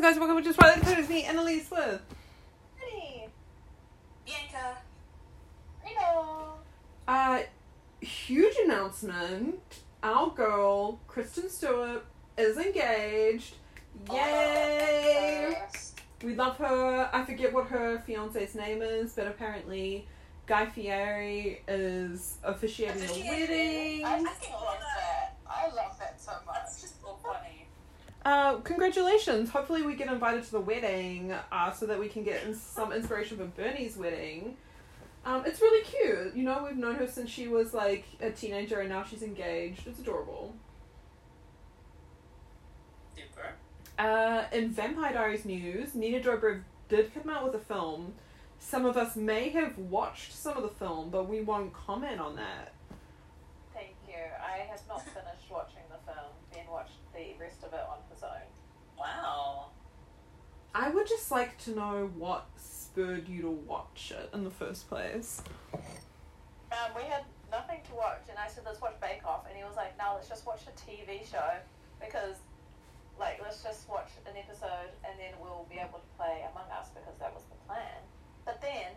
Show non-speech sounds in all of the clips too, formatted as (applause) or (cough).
guys? Welcome to Just Twilight Zone. It's me, Annalise with. Honey. Bianca. Reno. Uh, huge announcement. Our girl, Kristen Stewart, is engaged. Yay! First. We love her. I forget what her fiance's name is, but apparently Guy Fieri is officiating the wedding. I fucking love that. I love Uh, congratulations. Hopefully we get invited to the wedding uh, so that we can get in some inspiration for Bernie's wedding. Um, it's really cute. You know, we've known her since she was like a teenager and now she's engaged. It's adorable. Super. Uh, in Vampire Diaries news, Nina Dobrev did come out with a film. Some of us may have watched some of the film, but we won't comment on that. Thank you. I have not finished watching the film. Ben watched the rest of it on his own. Wow. I would just like to know what spurred you to watch it in the first place. Um, we had nothing to watch, and I said, let's watch Bake Off. And he was like, no, let's just watch a TV show because, like, let's just watch an episode and then we'll be able to play Among Us because that was the plan. But then,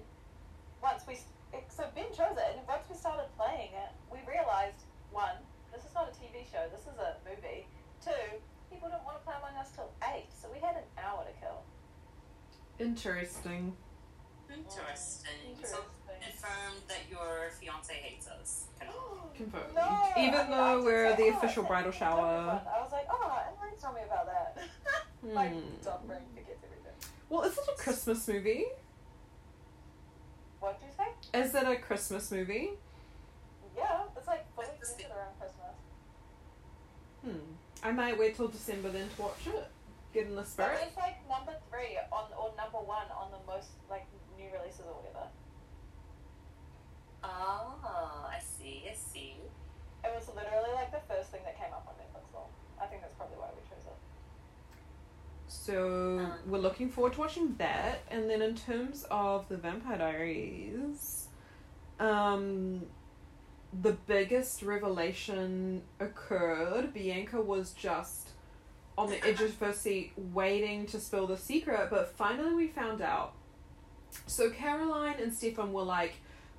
once we, so Ben chose it, and once we started playing it, we realized one, this is not a TV show, this is a movie. Two, people didn't want to play Among Us till 8, so we had an hour to kill. Interesting. Interesting. So Interesting. confirmed that your fiance hates us. Confirmed. (gasps) No, Even I mean, though I we're say, the oh, official bridal shower. I was like, oh, and Emily told me about that. (laughs) like, Hmm. dumb brain forgets everything. Well, is it a Christmas movie? What did you say? Is it a Christmas movie? Yeah, it's like fully It's the- connected around Christmas. Hmm. I might wait till December then to watch it. Get in the So spirit. it's like number three on or number one on the most like new releases or whatever. Oh, I see, I see. It was literally like the first thing that came up on Netflix. Though I think that's probably why we chose it. So Um. we're looking forward to watching that. And then in terms of the Vampire Diaries, um, the biggest revelation occurred. Bianca was just on the edge of her seat, waiting to spill the secret. But finally, we found out. So Caroline and Stefan were like,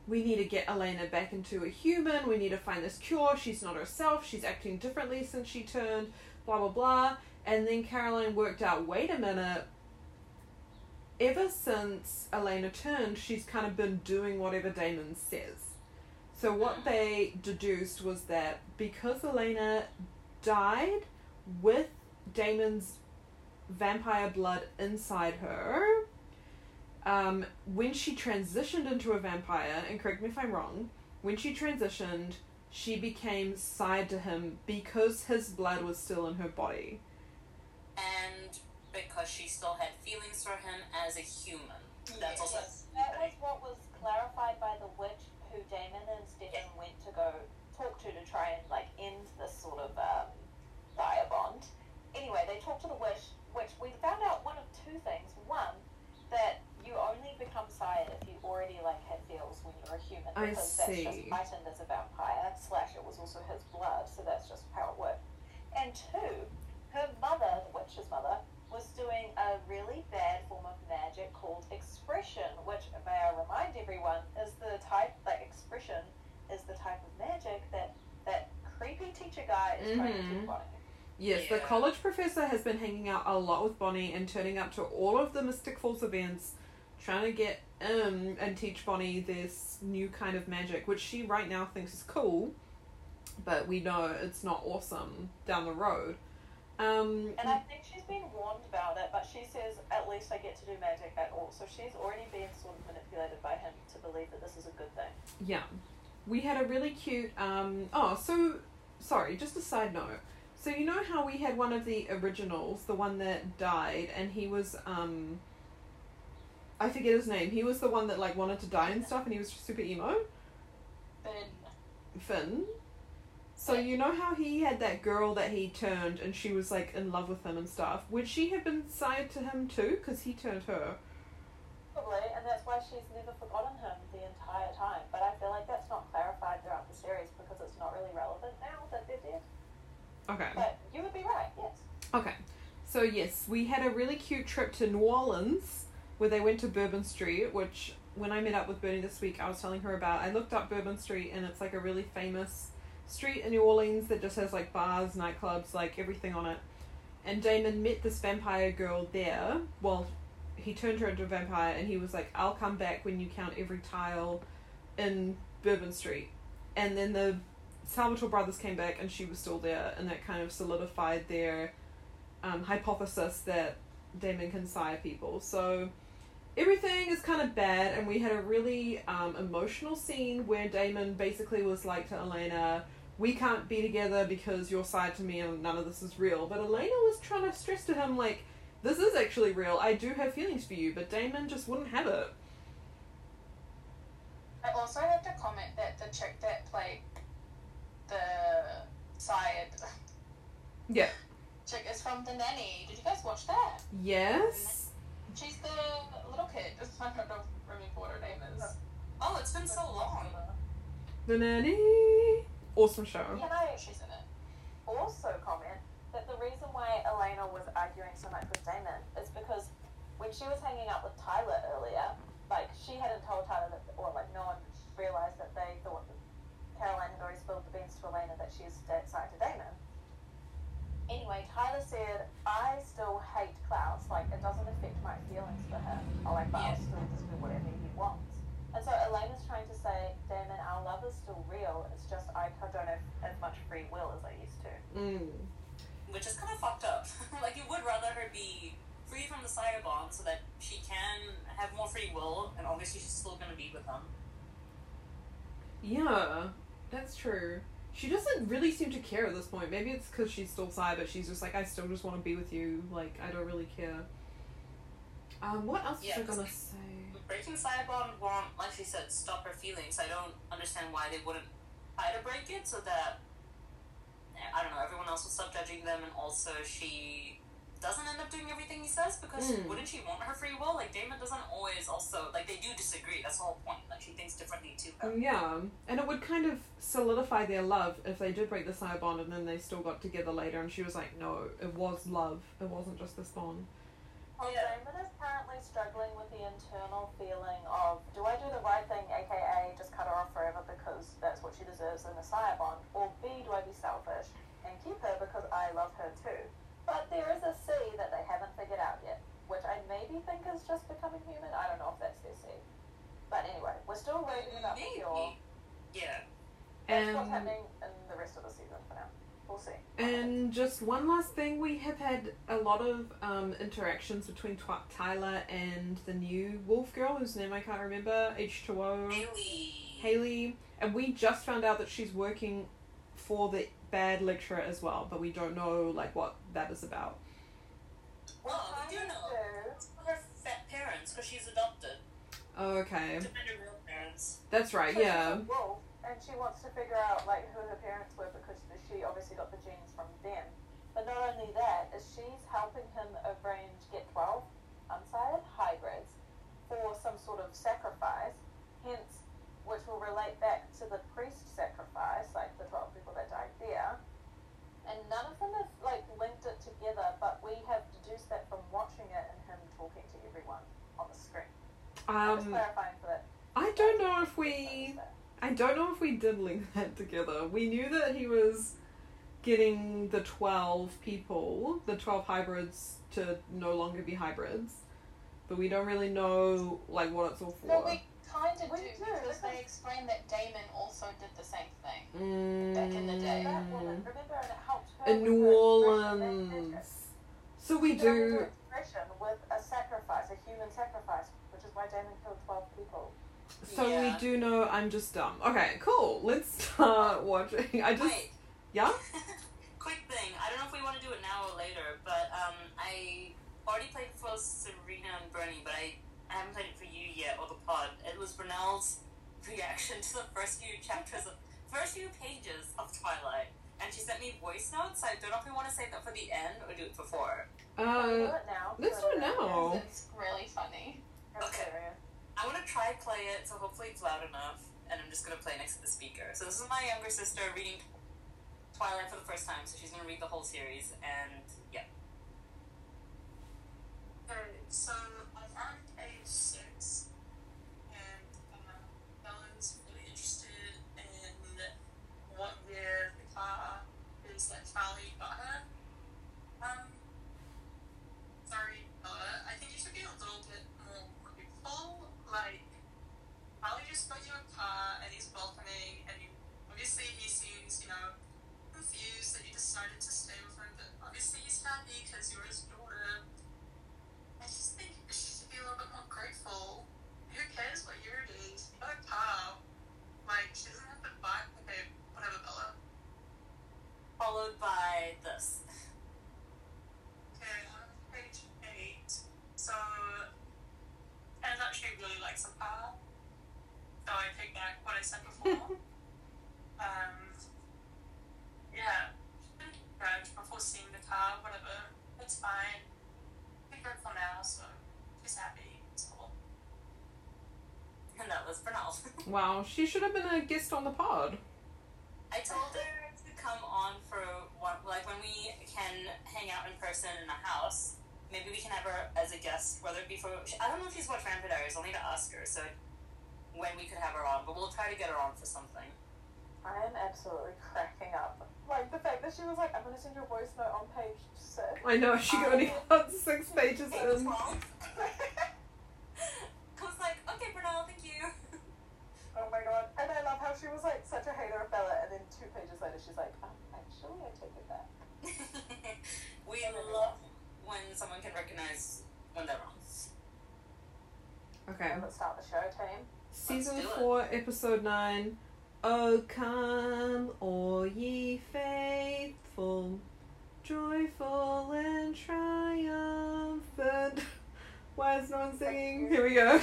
"We need to get Elena back into a human. We need to find this cure. She's not herself. She's acting differently since she turned." Blah blah blah. And then Caroline worked out, wait a minute, ever since Elena turned, she's kind of been doing whatever Damon says. So what they deduced was that because Elena died with Damon's vampire blood inside her, um, when she transitioned into a vampire, and correct me if I'm wrong, when she transitioned, she became sired to him because his blood was still in her body. And because she still had feelings for him as a human. That's also that was what was clarified by the witch who Damon and Stefan went to go talk to to try and like end this sort of um, dire bond. Anyway, they talked to the witch, which we found out one of two things. One, that you only become sire if you already like had feels when you're a human I because that's just see. heightened as a vampire. Slash, it was also his blood, so that's just how it worked. And two, her mother, the witch's mother, was doing a really bad form of magic called expression, which, may I remind everyone, is the type, like, expression is the type of magic that that creepy teacher guy is trying to mm-hmm. do teach Yes, the college professor has been hanging out a lot with Bonnie and turning up to all of the Mystic Falls events, trying to get in and teach Bonnie this new kind of magic, which she right now thinks is cool, but we know it's not awesome down the road. Um, And I think she's been warned about it, but she says, at least I get to do magic at all. So she's already been sort of manipulated by him to believe that this is a good thing. Yeah. We had a really cute um oh, so sorry, just a side note. So you know how we had one of the originals, the one that died and he was um I forget his name. He was the one that like wanted to die and stuff and he was super emo? Ben. Finn. So you know how he had that girl that he turned and she was like in love with him and stuff. Would she have been sired to him too cuz he turned her? Probably, and that's why she's never forgotten him the entire time. But I feel like that's not clarified throughout the series because it's not really relevant now that they're dead. Okay. But you would be right, yes. Okay. So yes, we had a really cute trip to New Orleans where they went to Bourbon Street, which when I met up with Bernie this week, I was telling her about. I looked up Bourbon Street and it's like a really famous street in New Orleans that just has like bars, nightclubs, like everything on it. And Damon met this vampire girl there. Well, he turned her into a vampire and he was like, I'll come back when you count every tile in Bourbon Street. And then the Salvatore brothers came back and she was still there, and that kind of solidified their um, hypothesis that Damon can sire people. So everything is kind of bad, and we had a really um, emotional scene where Damon basically was like to Elena, We can't be together because you're sired to me and none of this is real. But Elena was trying to stress to him, like, this is actually real. I do have feelings for you, but Damon just wouldn't have it. I also have to comment that the chick that played the sired Yeah. chick is from The Nanny. Did you guys watch that? Yes. She's the little kid. I don't know, remember what her name is. Oh, it's been so long. The nanny. Awesome show. Can I She's in it. also comment that the reason why Elena was arguing so much with Damon is because when she was hanging out with Tyler earlier, like she hadn't told Tyler that, or like no one realized that they thought that Caroline had already spilled the beans to Elena that she's dead sired to Damon. Anyway, Tyler said, I still hate Klaus. Like, it doesn't affect my feelings for him. I like, but I'll still just do whatever he wants. And so Elena's trying to say, Damon, our love is still real. It's just I don't have as much free will as I used to. Mm. Which is kind of fucked up. (laughs) like, you would rather her be free from the sire bond so that she can have more free will, and obviously she's still gonna be with him. Yeah, that's true. She doesn't really seem to care at this point. Maybe it's because she's still sire, but she's just like, I still just want to be with you. Like, I don't really care. Um, what else Yeah, was I gonna say? Breaking bond won't, like she said, stop her feelings. I don't understand why they wouldn't try to break it so that, I don't know, everyone else will stop judging them, and also she doesn't end up doing everything he says because Mm. wouldn't she want her free will? Like Damon doesn't always also like they do disagree. That's the whole point. Like she thinks differently too. Um, yeah, and it would kind of solidify their love if they did break the sire bond and then they still got together later. And she was like, no, it was love. It wasn't just this bond. Well, Yeah. Damon is currently struggling with the internal feeling of, do I do the right thing, aka just cut her off forever because that's what she deserves in a sire bond, or B, do I be selfish and keep her because I love her too? But there is a C that they haven't figured out yet, which I maybe think is just becoming human. I don't know if that's their C. But anyway, we're still waiting about the cure. Maybe. Yeah. That's And what's happening in the rest of the season for now. We'll see. And just one last thing, we have had a lot of um, interactions between Tw- Tyler and the new wolf girl, whose name I can't remember, H2O, Hayley. Hayley. And we just found out that she's working for the bad lecturer as well, but we don't know like what that is about. Well, we do know. It's her fat parents because she's adopted. Oh, Okay, Defend her real parents. that's right. So she's Yeah. a wolf, and she wants to figure out like who her parents were because she obviously got the genes from them. But not only that, is she's helping him arrange get twelve unsired hybrids for some sort of sacrifice, hence which will relate back to the priest sacrifice, like the twelve people that died there. And none of them have like linked it together, but we have deduced that from watching it and him talking to everyone on the screen. Um, clarifying for that. I don't know if we. I don't know if we did link that together. We knew that he was getting the 12 people, the 12 hybrids, to no longer be hybrids. But we don't really know, like, what it's all for. No, we kind of do because they explained that Damon also did the same thing. mm, back in the day. That woman, remember, and it helped her In New her expression, that- Orleans. So we she could only do with a sacrifice, a human sacrifice, which is why Damon killed 12 people. So we do know I'm just dumb. Okay, cool. Let's start (laughs) watching. I just. Wait. (laughs) Yeah? (laughs) Quick thing. I don't know if we want to do it now or later, but um, I already played for Serena and Bernie, but I, I haven't played it for you yet or the pod. It was Brunel's reaction to the first few chapters of first few pages of Twilight, and she sent me voice notes. I don't know if we want to save that for the end or do it before. Can we Uh, do it now? let's do it now. It's really funny. Okay. I'm gonna try play it, so hopefully it's loud enough, and I'm just gonna play next to the speaker. So this is my younger sister reading Twilight for the first time, so she's gonna read the whole series, and yeah. Wow, she should have been a guest on the pod. I told her to come on for one, like when we can hang out in person in a house. Maybe we can have her as a guest, whether it be for I don't know if she's watched Vampire Diaries, only to ask her. So when we could have her on, but we'll try to get her on for something. I am absolutely cracking up. Like the fact that she was like, "I'm gonna send your voice note on page six. I know she only got um, six pages in. 12? Okay. Let's start the show team. Season do it. 4, Episode 9. Oh, come, all ye faithful, joyful and triumphant. (laughs) Why is no one singing? Here we go.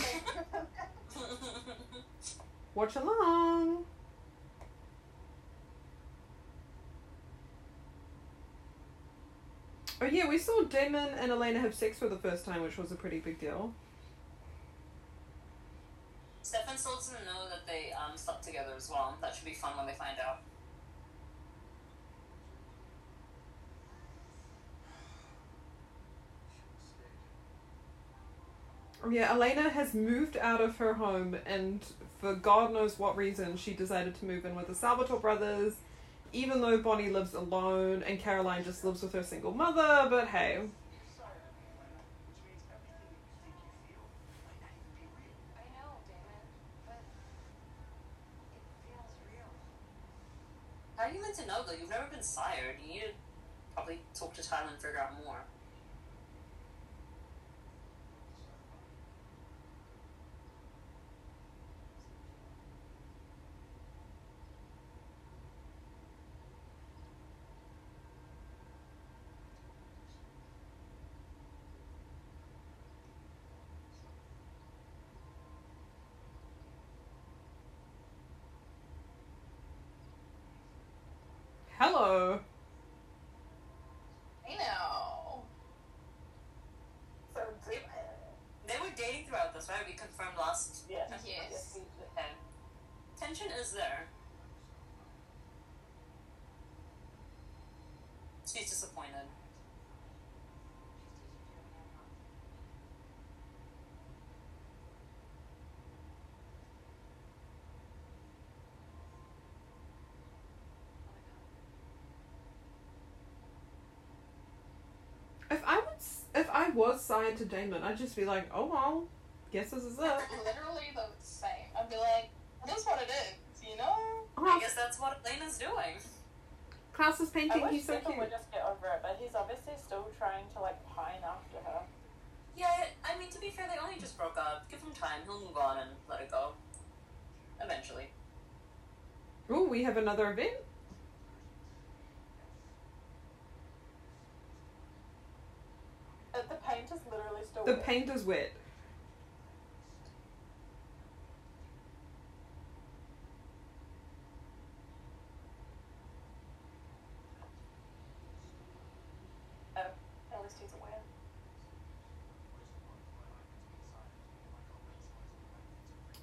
(laughs) Watch along. Oh yeah, we saw Damon and Elena have sex for the first time, which was a pretty big deal. Stefan still doesn't know that they um, slept together as well. That should be fun when they find out. Yeah, Elena has moved out of her home, and for God knows what reason, she decided to move in with the Salvatore brothers, even though Bonnie lives alone and Caroline just lives with her single mother. But hey, I know, Damon, but it feels real. How are you meant to though? You've never been sired. You need to probably talk to Tyler and figure out more. Hello. I know. So do They were dating throughout this, right? We confirmed last. Yeah. Yes. Okay. Tension is there. She's disappointed. If I would, s- if I was sired to Damon, I'd just be like, oh well, guess this is it. Literally the same. I'd be like, this is what it is, you know? Uh-huh. I Oh, guess that's what Elena's doing. Klaus is I painting. wish He's so Stefan cute. would just get over it, but he's obviously still trying to like pine after her. Yeah, I mean, to be fair, they only just broke up. Give him time. He'll move on and let it go. Eventually. Oh, we have another event. The paint is literally still The wet. paint is wet. Oh, at least he's aware.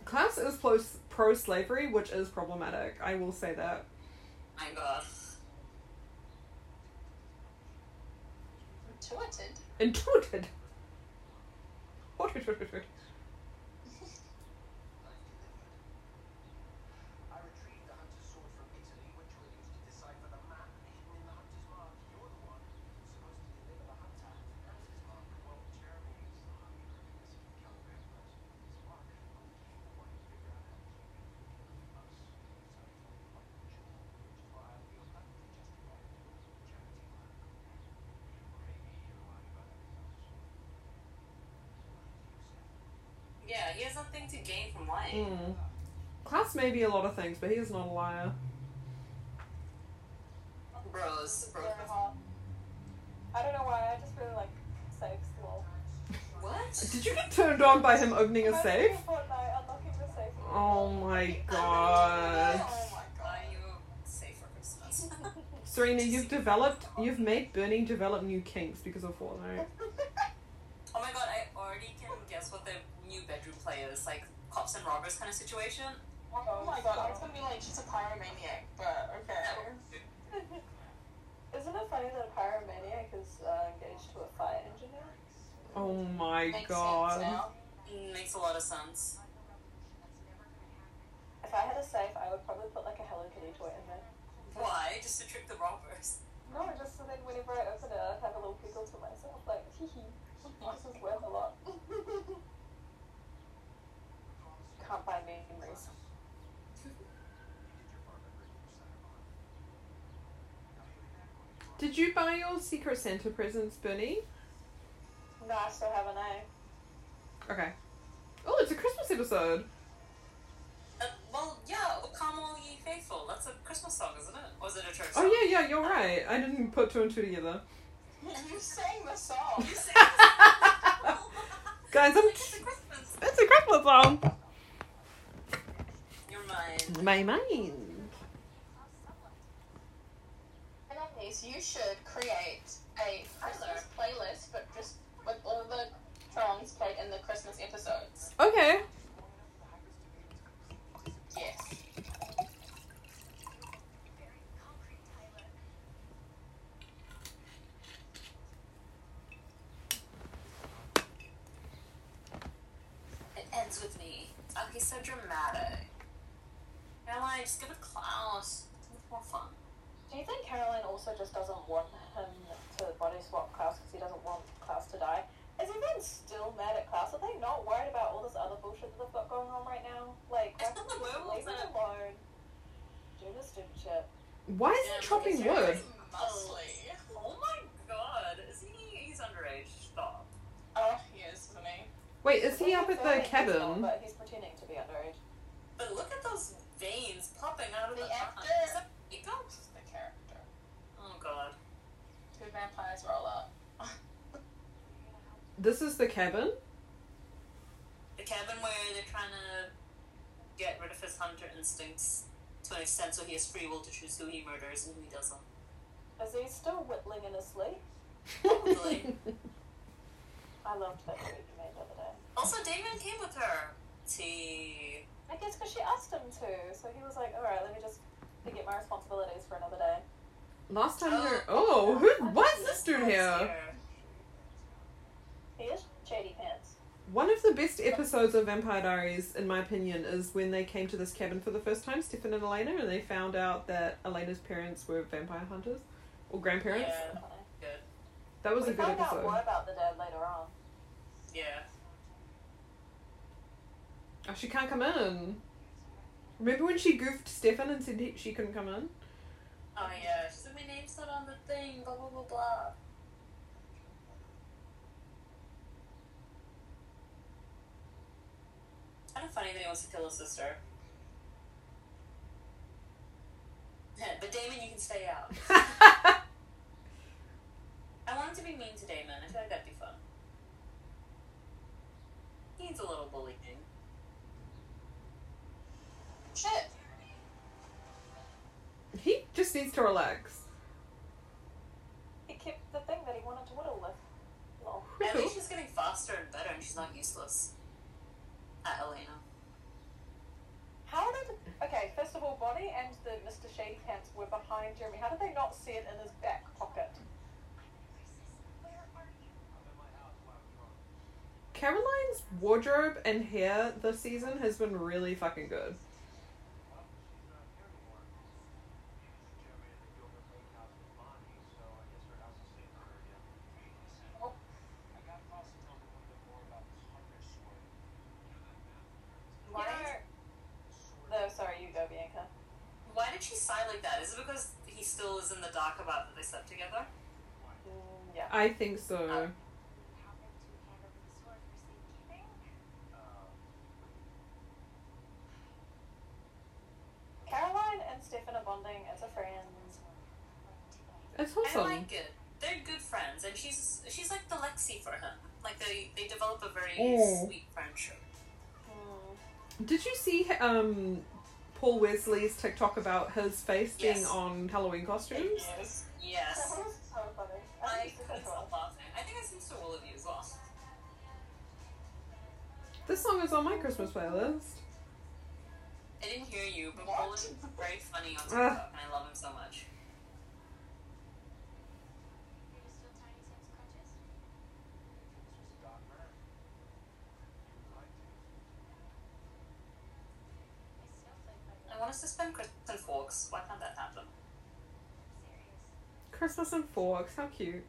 Klaus is pro- pro-slavery, which is problematic. I will say that. My god. Intuited. Intuited. I retrieved the hunter's sword from Italy, which we'll use to decipher the map hidden in the hunter's mark. You're the one who's supposed to deliver the hunter to the hunter's mark. Well, Jeremy is the hunter, I guess if you kill the real person with his mark. I'm the one who figure out how to keep it from us. So I told you quite sure, which is why I feel perfectly justified in doing some charity work. Or maybe you're lying about everything else. Yeah, he has nothing to gain from lying. Mm. Klaus may be a lot of things, but he is not a liar. Bros. Bros. Very hot. I don't know why, I just really like safes lol. What? Did you get turned on by him opening a safe? do you Fortnite unlocking the safe? Oh my god. Oh my god, you safe for Christmas. Serena, (laughs) you've developed, you've made Bernie develop new kinks because of Fortnite. (laughs) oh my god, I already can guess what the new bedroom play is. Like, cops and robbers kind of situation. Oh my god, I was gonna be like, she's a pyromaniac, but okay. (laughs) Isn't it funny that a pyromaniac is uh, engaged to a fire engineer? Oh my Makes god. sense. Mm, Makes a lot of sense. If I had a safe, I would probably put like a Hello Kitty toy in there. Why? Just to trick the robbers. No, just so then whenever I open it, I'd have a little giggle to myself, like, (laughs) hee hee, this is worth a lot. (laughs) Can't buy memories. Did you buy your Secret Santa presents, Bernie? No, I still haven't, eh? Okay. Oh, it's a Christmas episode. Uh, well, yeah, O Come All Ye Faithful. That's a Christmas song, isn't it? Or is it a church song? Oh yeah, yeah, you're right. I didn't put two and two together. (laughs) You sang the song. You sang this Guys, I'm. it's a Christmas. It's a Christmas song. Your mind. My mind. Annalise, you should create a Christmas playlist, but just with all the songs played in the Christmas episodes. Okay. Yes. It ends with me. Oh, he's so dramatic. Caroline, just give it Klaus. It's more fun. Do you think Caroline also just doesn't want him to body swap Klaus because he doesn't want Klaus to die? Is he everyone still mad at Klaus? Are they not worried about all this other bullshit that they've got going on right now? Like, why can't the werewolves leave him alone? Do this stupid shit. Why is Yeah, he chopping wood? Muscly. Oh my god. Is he? He's underage. Stop. Oh, he is, isn't he? Wait, is he Well, up at the filming his film, cabin? But he's pretending to be underage. But look at those veins popping out of the, The eye. actor. Is that makeup? The character. Oh god. Two vampires roll up. (laughs) This is the cabin. The cabin where they're trying to get rid of his hunter instincts to an extent so he has free will to choose who he murders and who he doesn't. Is he still whittling in his sleep? Probably. (laughs) I loved that tweet you made the other day. Also, Damon came with her. T. I guess because she asked him to, so he was like, "All right, let me just forget my responsibilities for another day." Last time Oh. here. Oh, oh who? Why is this dude here? He is shady pants. One of the best episodes of Vampire Diaries, in my opinion, is when they came to this cabin for the first time, Stefan and Elena, and they found out that Elena's parents were vampire hunters or grandparents. Yeah. Funny. Good. That was we a good find out episode. more about the dead later on. Yeah. Oh, she can't come in. Remember when she goofed Stefan and said he, she couldn't come in? Oh yeah. She said my name's not on the thing. Blah blah blah blah. Kind of funny that he wants to kill his sister. (laughs) but Damon, you can stay out. (laughs) I want him to be mean to Damon. I feel like that'd be fun. He needs a little bullying. Shit. he just needs to relax. He kept the thing that he wanted to whittle with. Lol. At least she's getting faster and better, and she's not useless. At Elena. How did? Okay, first of all, Bonnie and the Mr. Shady Pants were behind Jeremy. How did they not see it in his back pocket? Caroline's wardrobe and hair this season has been really fucking good. You know, no, sorry, you go, Bianca. Why did she sigh like that? Is it because he still is in the dark about that they slept together? Mm, yeah. I think so. Caroline and Stefan are bonding as a friend. It's I like it. They're good friends, and she's she's like the Lexi for him. Like they they develop a very Oh. sweet friendship. Mm. Did you see um, Paul Wesley's TikTok about his face being on Halloween costumes? Yes. That Yes. (laughs) was so funny. I I think it's couldn't so stop. I think I sent to all of you as well. This song is on my Christmas playlist. I didn't hear you, but Paul Poland is very funny on ah. TikTok, and I love him so much. Dark man. You would like to. I want us to spend Christmas in Forks. Why can't that happen? Christmas and forks. How cute.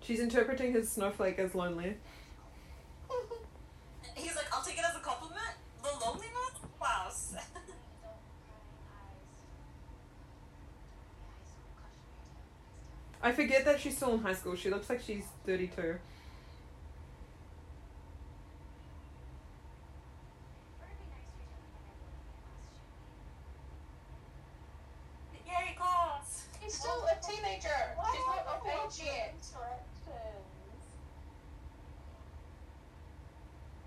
She's interpreting his snowflake as lonely. (laughs) He's like, I'll take it as a compliment. The loneliness? Wow. (laughs) I forget that she's still in high school. She looks like she's 32. Yay, class! He's still a teenager. She's not of age yet.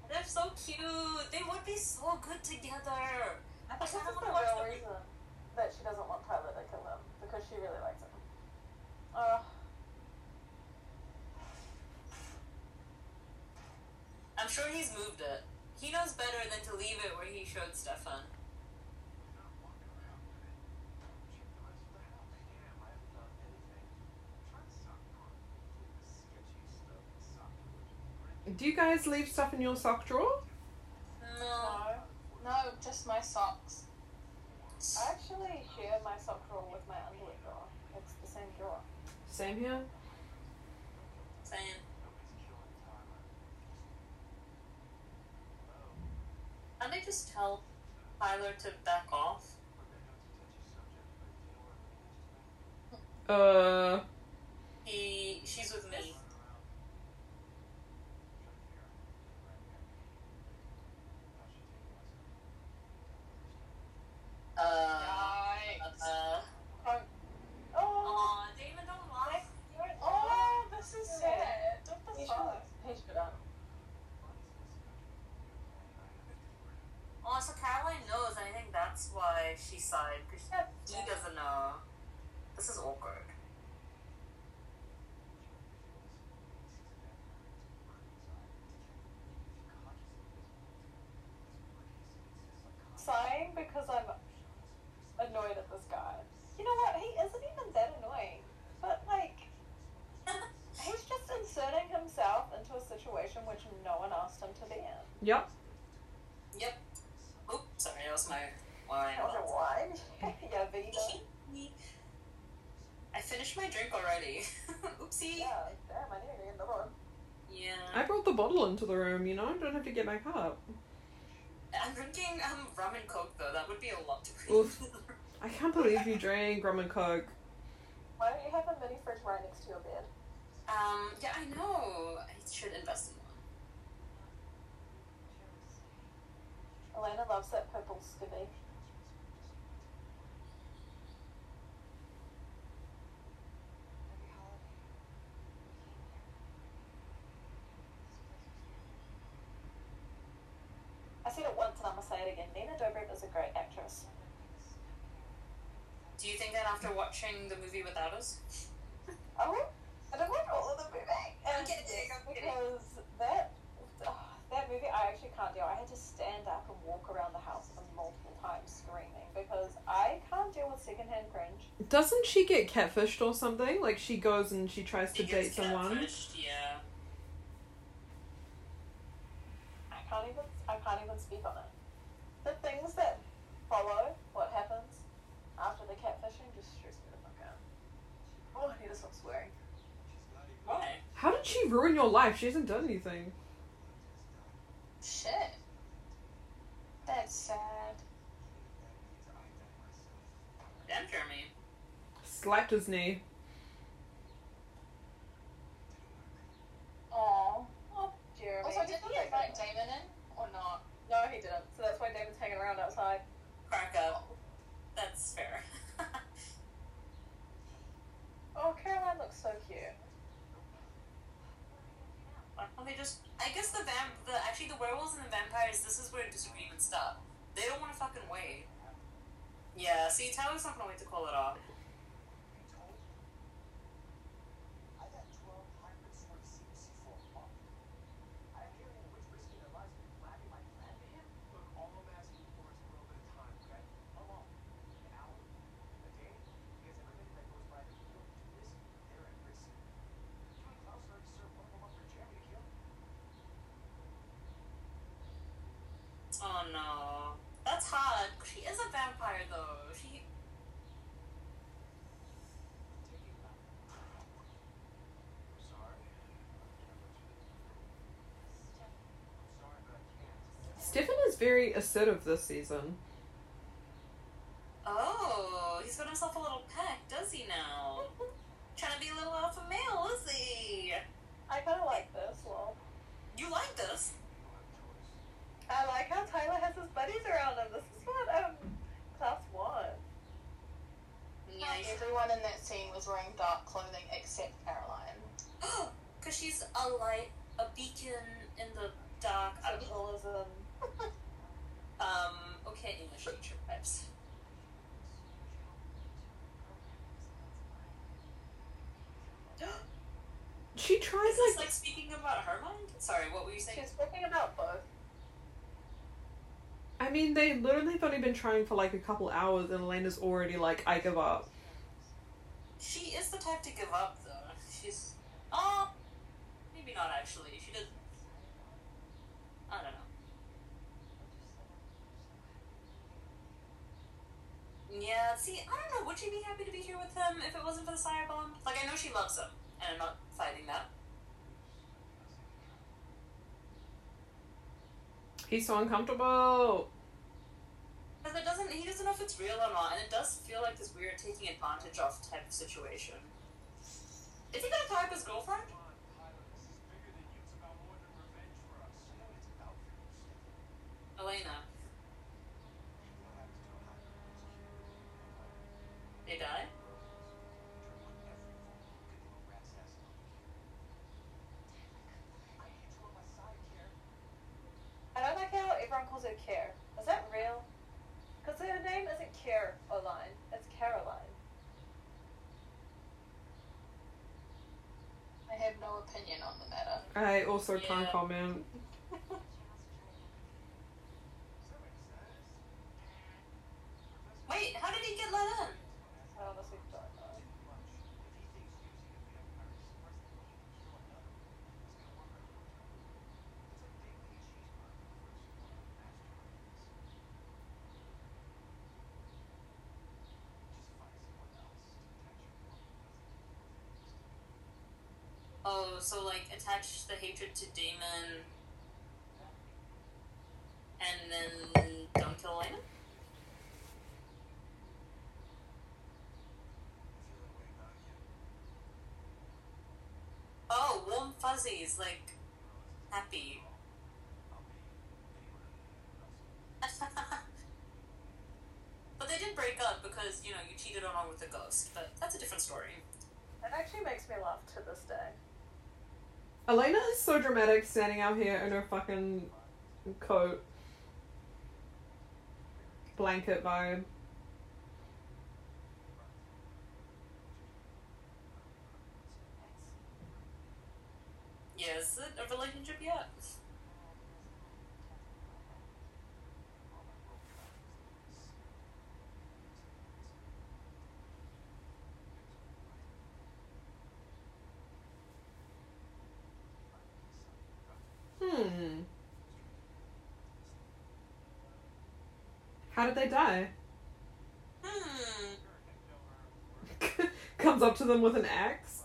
They're so cute. They would be so good together. I I think kind that's of the want to watch real them. reason that she doesn't want Tyler to kill him because she really likes him. Uh, I'm sure he's moved it. He knows better than to leave it where he showed Stefan. You're not walking around with it. Check the rest of the house. Damn, I haven't done anything. Try to sock drawer. Leave the sketchy stuff in the sock drawer. Do you guys leave stuff in your sock drawer? No. no. No, just my socks. I actually share my sock drawer with my underwear drawer. It's the same drawer. Same here. Saying. Nobody's killing Tyler. Hello? Can't they just tell Tyler to back off? Look, I know it's a touchy subject, but you know what I mean to me? Uh, He, she's with me. Uh, Uh, Oh, don't lie. Oh, this is. What the fuck? Oh, so Caroline knows, and I think that's why she sighed, because he doesn't know. This is awkward. Sighing because I'm annoyed at this guy. You know what? He isn't even that annoying. But, like, he's just inserting himself into a situation which no one asked him to be in. yep. Yep. Oop, sorry, that was my wine. That was a wine. (laughs) yeah, Vita. I finished my drink already. (laughs) Oopsie. Yeah, damn, I need to get another one. Yeah. I brought the bottle into the room, you know? Don't have to get back up. I'm drinking um rum and coke though. That would be a lot to Oof. I can't believe you drank rum and coke. Why don't you have a mini fridge right next to your bed? um, yeah, I know. I should invest in Elena loves that purple skivvy. I said it once and I'm gonna say it again. Nina Dobrev is a great actress. Do you think that after watching the movie without us? Oh, I don't watch all of the movie. And I'm kidding, I'm kidding. because that movie I actually can't deal. I had to stand up and walk around the house multiple times screaming because I can't deal with secondhand cringe. Doesn't she get catfished or something? Like she goes and she tries to He date gets someone. catfished, Yeah. I can't even I can't even speak on it. The things that follow what happens after the catfishing just stress me the fuck out. Oh, I need to stop swearing. Why? How did she ruin your life? She hasn't done anything. Shit. That's sad. Damn, Jeremy. Slapped his knee. Aw. Oh, Jeremy. Also, did he invite Damon in or not? No, he didn't. So that's why David's hanging around outside. Crack up. That's fair. (laughs) Oh, Caroline looks so cute. They just? I guess the vamp, the actually the werewolves and the vampires. This is where disagreements stop. They don't want to fucking wait. Yeah. See, Tyler's not gonna wait to call it off. I got 12 hybrid sort secrecy for a month. I'm hearing witch risking their lives and blabbing my plan to him. Look, all of Oh no. That's hard. She is a vampire though. She. Stefan is very assertive this season. Oh, he's got himself a little pack, does he now? Trying to be a little alpha male, is he? I kind of like this. Well, You like this? I like how Tyler has his buddies around him. This is what um class one. Yeah, Everyone in that scene was wearing dark clothing except Caroline. (gasps) Because she's a light, a beacon in the dark. I don't know. Symbolism. Um, okay, English teacher vibes. (gasps) She tries Is this like like speaking about her mind? Sorry, what were you saying? She's speaking about both. I mean, they literally have only been trying for like a couple hours, and Elena's already like, I give up. She is the type to give up, though. She's. Oh, maybe not actually. She did. I don't know. Yeah, see, I don't know. Would she be happy to be here with him if it wasn't for the Sire Bond? Like, I know she loves him, and I'm not fighting that. He's so uncomfortable. Because it doesn't. He doesn't know if it's real or not, and it does feel like this weird taking advantage of type of situation. Is he gonna tie up his girlfriend? Elena, they die. I don't like how everyone calls her Care. Is that real? Because her name isn't Care Oline. It's Caroline. I have no opinion on the matter. I also can't comment. Wait, how did he get let in? I honestly don't know. Oh, so like attach the hatred to Damon, and then don't kill Elena. Oh, warm fuzzies, like happy. (laughs) but they did break up because you know you cheated on her with a ghost. But that's a different story. It actually makes me laugh to this day. Elena is so dramatic standing out here in her fucking coat. Blanket vibe. Yeah, is it a relationship yet? Hmm. How did they die? Hmm. (laughs) Comes up to them with an axe.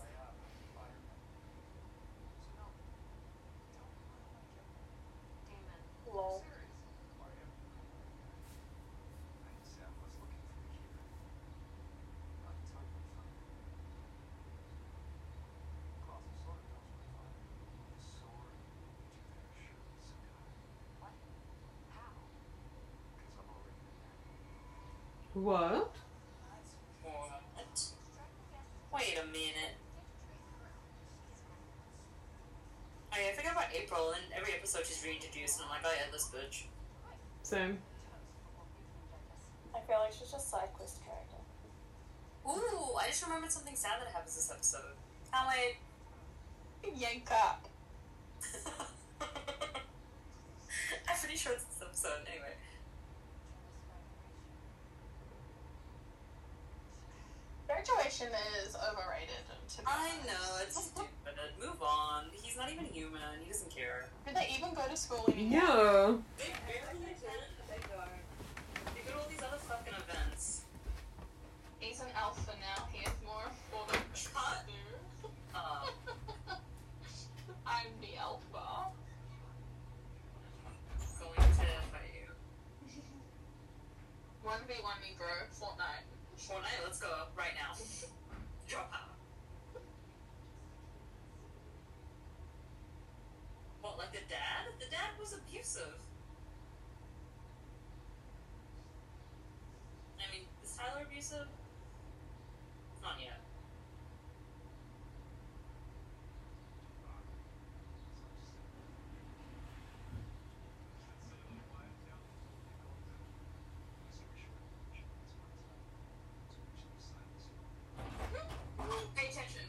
Lol. What? What? Wait a minute. Oh yeah, I forgot about April, and every episode she's reintroduced, and I'm like, oh yeah, this bitch. Same. I feel like she's just side quest character. Ooh, I just remembered something sad that happens this episode. How I. Yank up. (laughs) I'm pretty sure it's this episode, anyway. Graduation is overrated. To be I honest. know, it's stupid. go to school anymore. Yeah. He's an alpha now. He more uh, (laughs) (laughs) I'm the alpha. Going to fight you. (laughs) One v one me, bro. Fortnite. Fortnite. Let's go right now. Drop out. What, like the dad? The dad was abusive. I mean, is Tyler abusive? Not yet. Pay attention.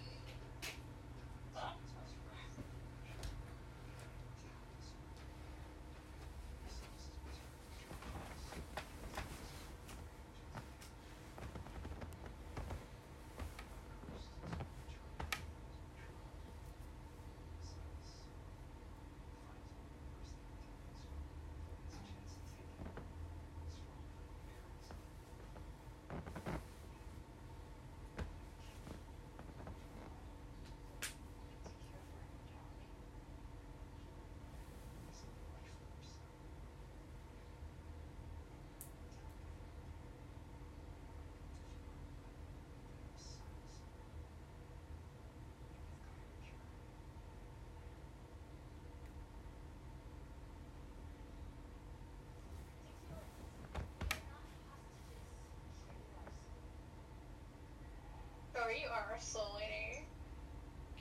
Bro, you are a soul lady.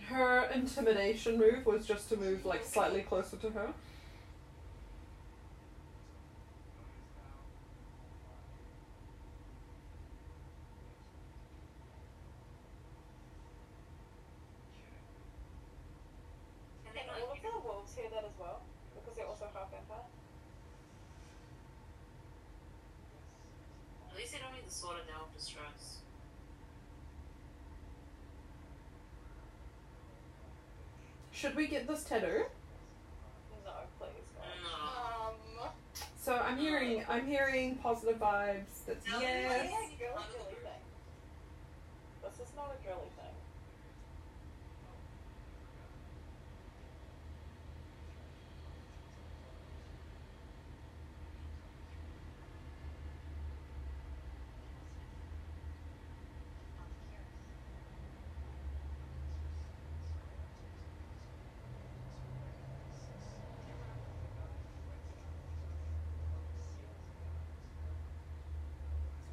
Her intimidation move was just to move like slightly closer to her. And Can then, all of like, the wolves hear that as well? Because they're also half vampire? at least they don't need the sword of Delve Distress. Should we get this tattoo? No, please, No. Um, So I'm hearing I'm hearing positive vibes. That's No, yes. This girly girly thing. This is not a girly thing.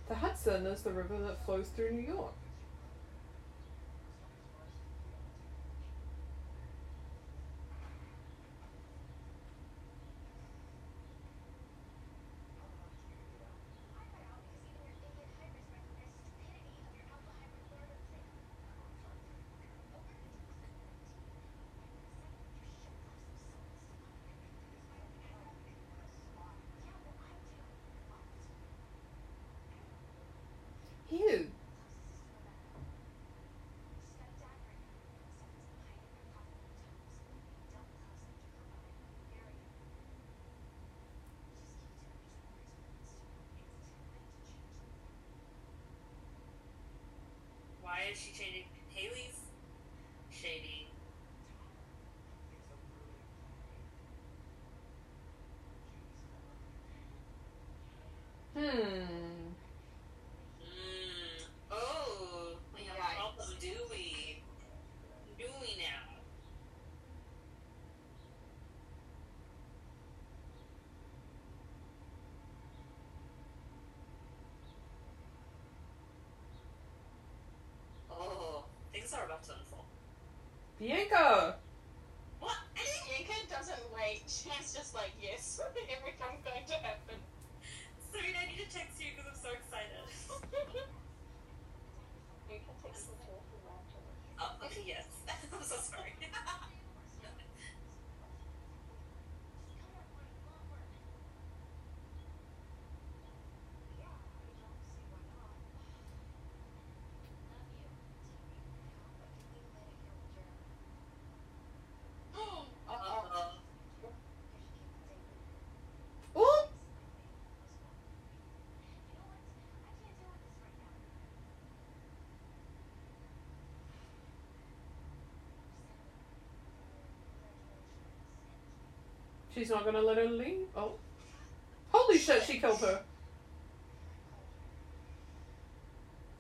The Hudson is the river that flows through New York. Ew. Why is she changing? Hayley's shady. Hmm. Mm. Oh, we have a Yikes. problem, do we? Do we now? Oh, things are about to unfold. Bianca. What? Yinka doesn't wait. She's just like, yes, everything's going to happen. Serena, I need to text you because I'm so excited. You can take some tool from that. Oh, okay, yes. I'm so sorry. She's not gonna let her leave. Oh, holy shit! She killed her.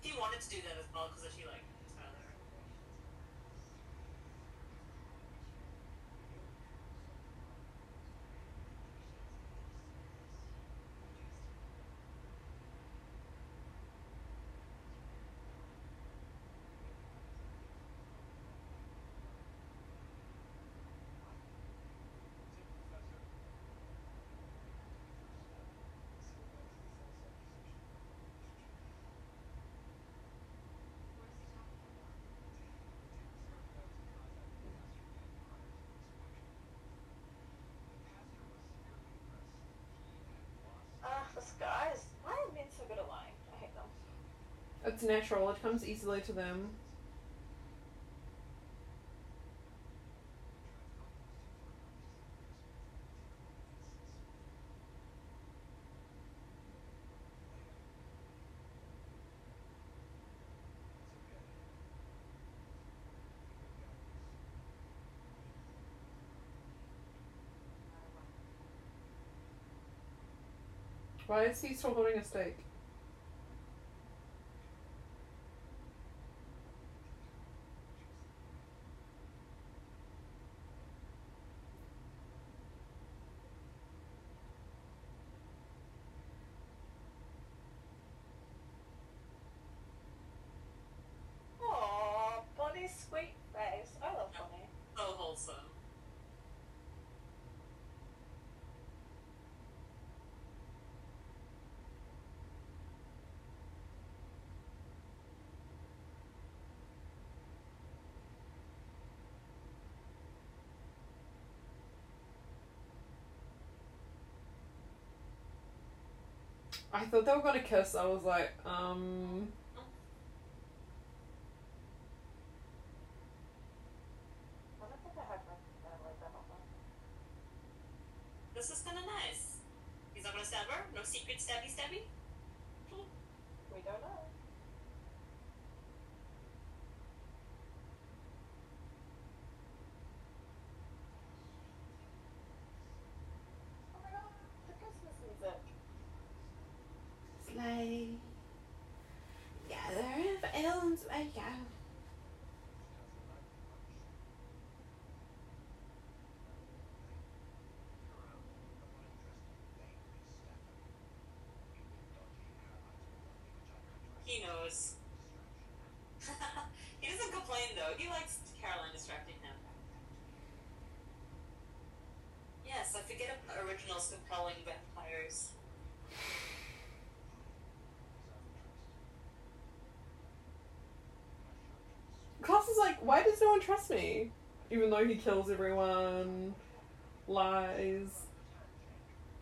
She wanted to do that as well because she like Tyler. Ah, this guys. Why are men so good at lying? I hate them. It's natural. It comes easily to them. Why is he still holding a stake? Aww, Bonnie's sweet face. I love Bonnie. So wholesome. I thought they were gonna kiss. I was like, um. I don't think I had my family that often. This is kind of nice. He's not gonna stab her. No secret stabby stabby. We don't know. Oh my god, the Christmas music. Slay. Gather for Ellen's wake up. He knows. (laughs) he doesn't complain though. He likes Caroline distracting him. Yes, I forget about the originals compelling vampires. Klaus is like, why does no one trust me? Even though he kills everyone, lies.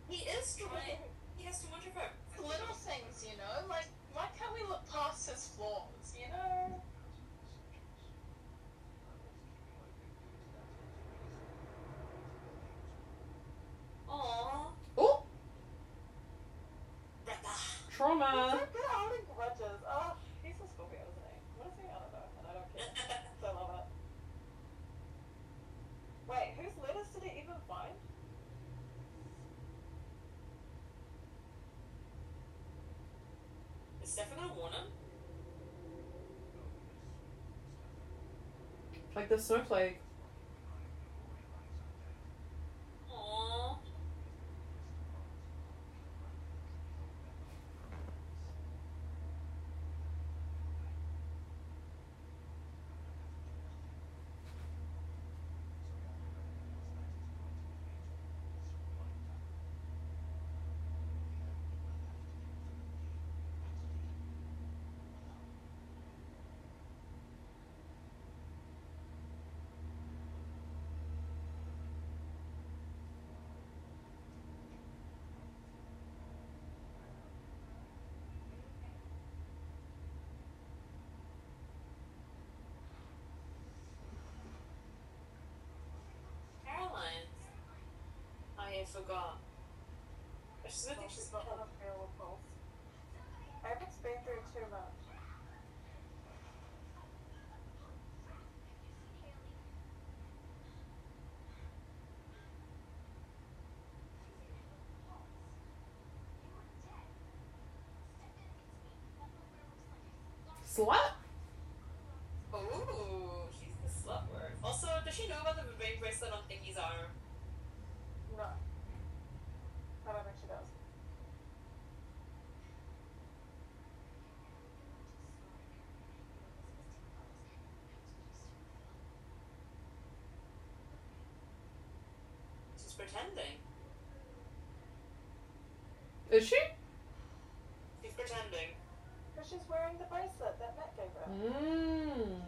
He is trying. He has too much of her. Little things, you know, like why can't look his flaws, you know? Aww. Oh, trauma. so good at holding grudges. Oh, he's a Scorpio, isn't he? What is he? I don't know, and I don't care. So I love it. Wait, whose letters did he even find? Is Stefan gonna warn him? Like the snowflake. also gone. I think she's gone. I've been through too much. Slut? Ooh, she's the slut word. Also, does she know about the vervain bracelet on Thingy's arm? Pretending. Is she? She's pretending. Because she's wearing the bracelet that Matt gave her. Mmm.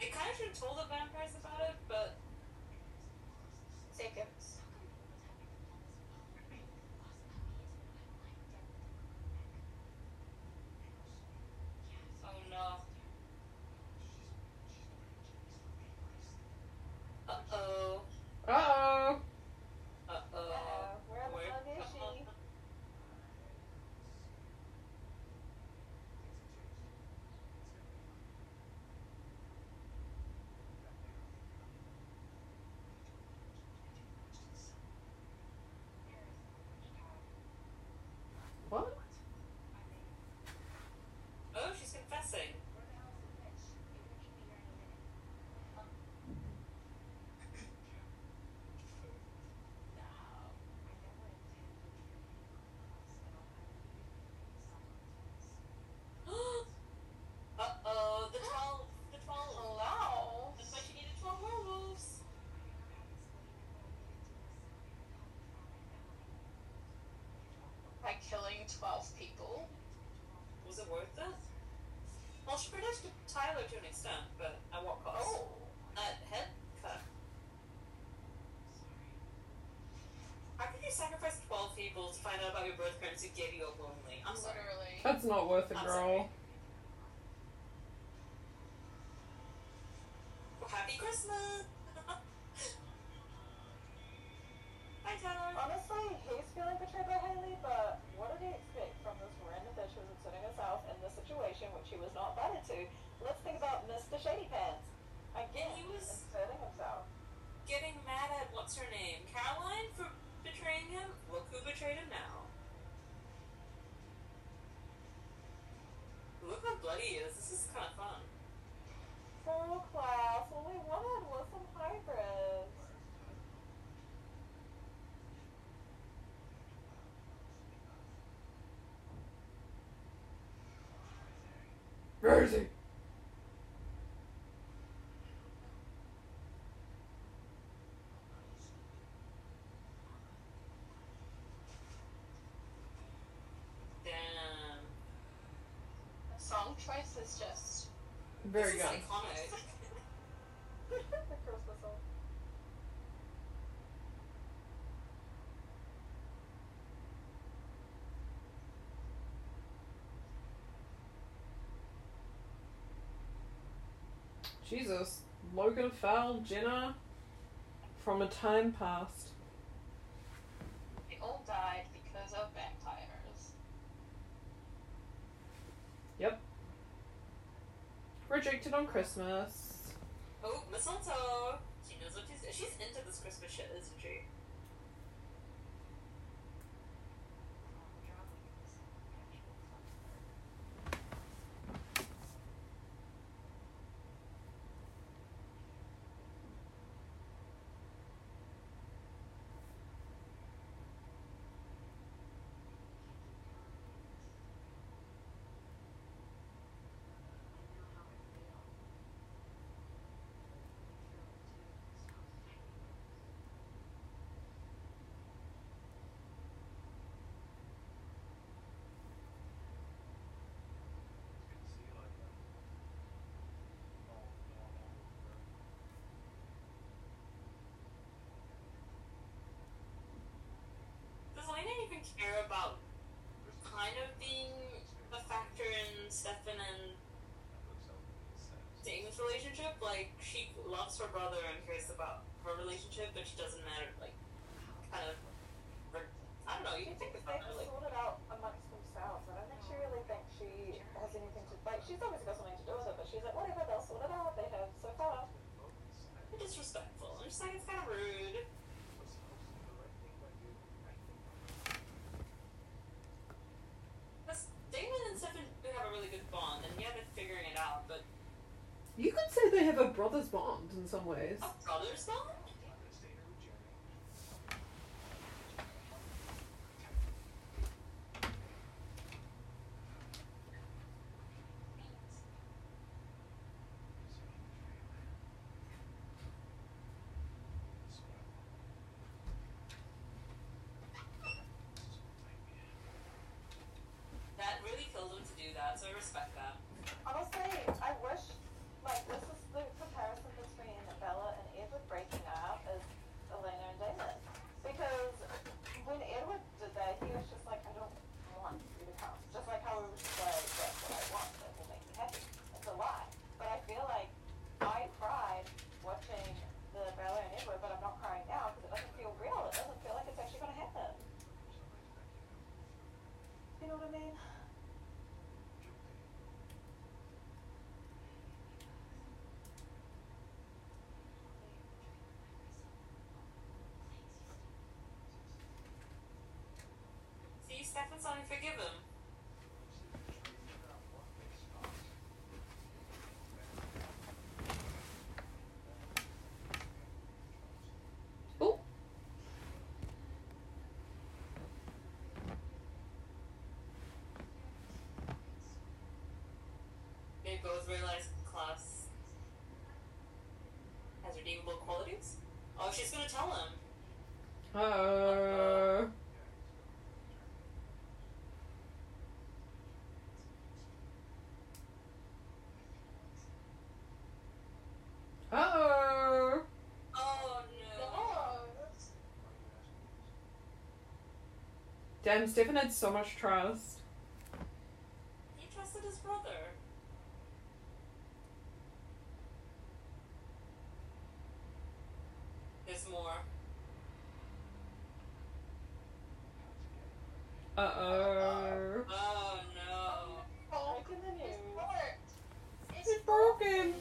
I kind of should have told the vampires about it, but Seconds. oh no. Uh oh. Uh oh. Uh Uh-oh. oh. Where the fuck is she? What? Oh, she's confessing. uh oh, the 12. The 12. Hello. That's why she needed 12 werewolves. By killing 12 people. Was it worth it? Well, she protected Tyler to an extent, but at what cost? Oh. That head cut. How could you sacrifice 12 people to find out about your birth parents who gave you up lonely? I'm sorry. Literally. That's not worth it, I'm girl. Well, happy Christmas! Hi, Tyler. Honestly, he's feeling betrayed by Hayley, but what did he expect from this random bitch who was inserting herself in this situation which he was not invited to? Let's think about Mr. Shady Pants. Again, And he was- inserting himself. Getting mad at what's her name? Caroline for betraying him? Look who betrayed him now. Look how bloody he is. This is kind of fun. Full class. All we wanted was some hybrids. Where is he? Damn. The song choice is just. Very good. is iconic. (laughs) (laughs) the Christmas song. Jesus. Logan found Jenna from a time past. They all died because of vampires. Yep. Rejected on Christmas. Oh, mistletoe. She knows what she's. She's into this Christmas shit, isn't she? Does Elena even care about kind of being a factor in Stefan and Damon's relationship? Like, she loves her brother and cares about her relationship, but she doesn't matter, like, kind of. I don't know, you can think they. Like, sort it out amongst themselves. I don't think she really thinks she has anything to like. She's obviously got something to do with it, but she's like, whatever, they'll sort it out. They have so far. they're disrespectful. I'm just like, it's kind of rude. Because Damon and Stefan do have a really good bond, and yeah, they're figuring it out. Have a brother's bond in some ways. A brother's bond? That really killed him to do that, so I respect that. Honestly, I wish, like, this is the comparison between Bella and Edward breaking up is Elena and Damon. Because when Edward did that, he was just like, I don't want you to come. Just like how we were just like, that's what I want, that will make me happy. It's a lie. But I feel like I cried watching the Bella and Edward, but I'm not crying now because it doesn't feel real. It doesn't feel like it's actually going to happen. Mean? See, Stefan's only They both realize Klaus has redeemable qualities. Oh, she's gonna tell him. uh, uh-oh. Oh no. No. Damn, Stefan had so much trust. He trusted his brother. There's more. Uh-oh. Oh no. Oh, Breaking the news. it's worked. It's broken.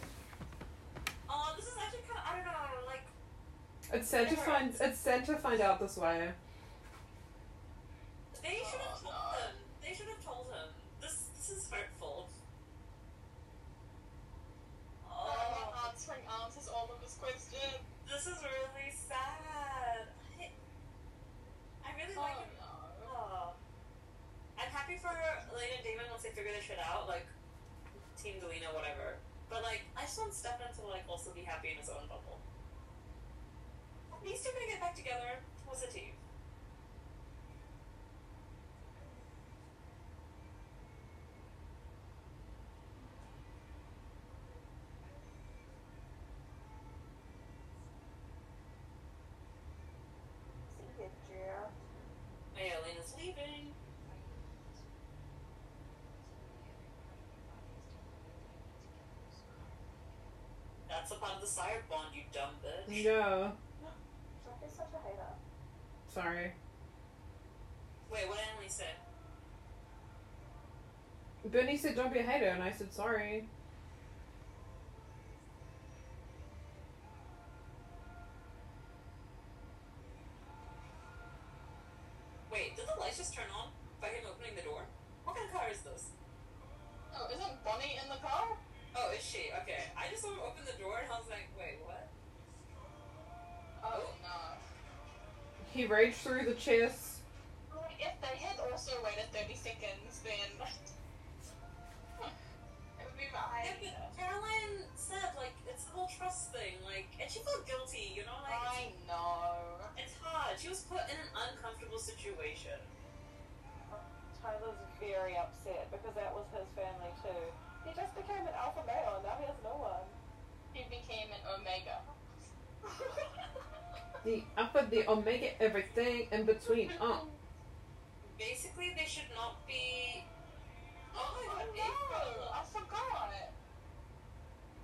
Oh, this is actually kind of, I don't know, like, It's sad to find. It's sad to find out this way. they should have Oh, told no. him. They should have told him. This, this is hurtful. Oh, Oh, I'm answering answers all of his questions. this is really sad. I, I really Oh like him. no. Oh. I'm happy for Elena and Damon once they figure this shit out, like Team Delena, whatever. But like, I just want Stefan to like also be happy in his own bubble. These two gonna get back together. What's a team? See you, Jer. Hey, Elena's leaving. That's a part of the sire bond, you dumb bitch. Yeah. Don't be such a hater. Sorry. Wait, what did Emily say? Bernie said don't be a hater, and I said sorry. Wait, did the lights just turn on by him opening the door? What kind of car is this? Oh, isn't Bonnie in the car? Oh, is she? Okay. I just saw him open the door and I was like, wait, what? Oh no. He raged through the chest. If they had also waited 30 seconds, then (laughs) it would be Yeah, fine. Caroline said, like, it's the whole trust thing, like, and she felt guilty, you know? Like, I know. it's hard. She was put in an uncomfortable situation. Tyler's very upset because that was his family too. He just became an alpha male and now he has no one. He became an Omega. (laughs) The upper, the omega, everything in between. Oh. Basically, they should not be. Oh my Oh god, no! April! I forgot.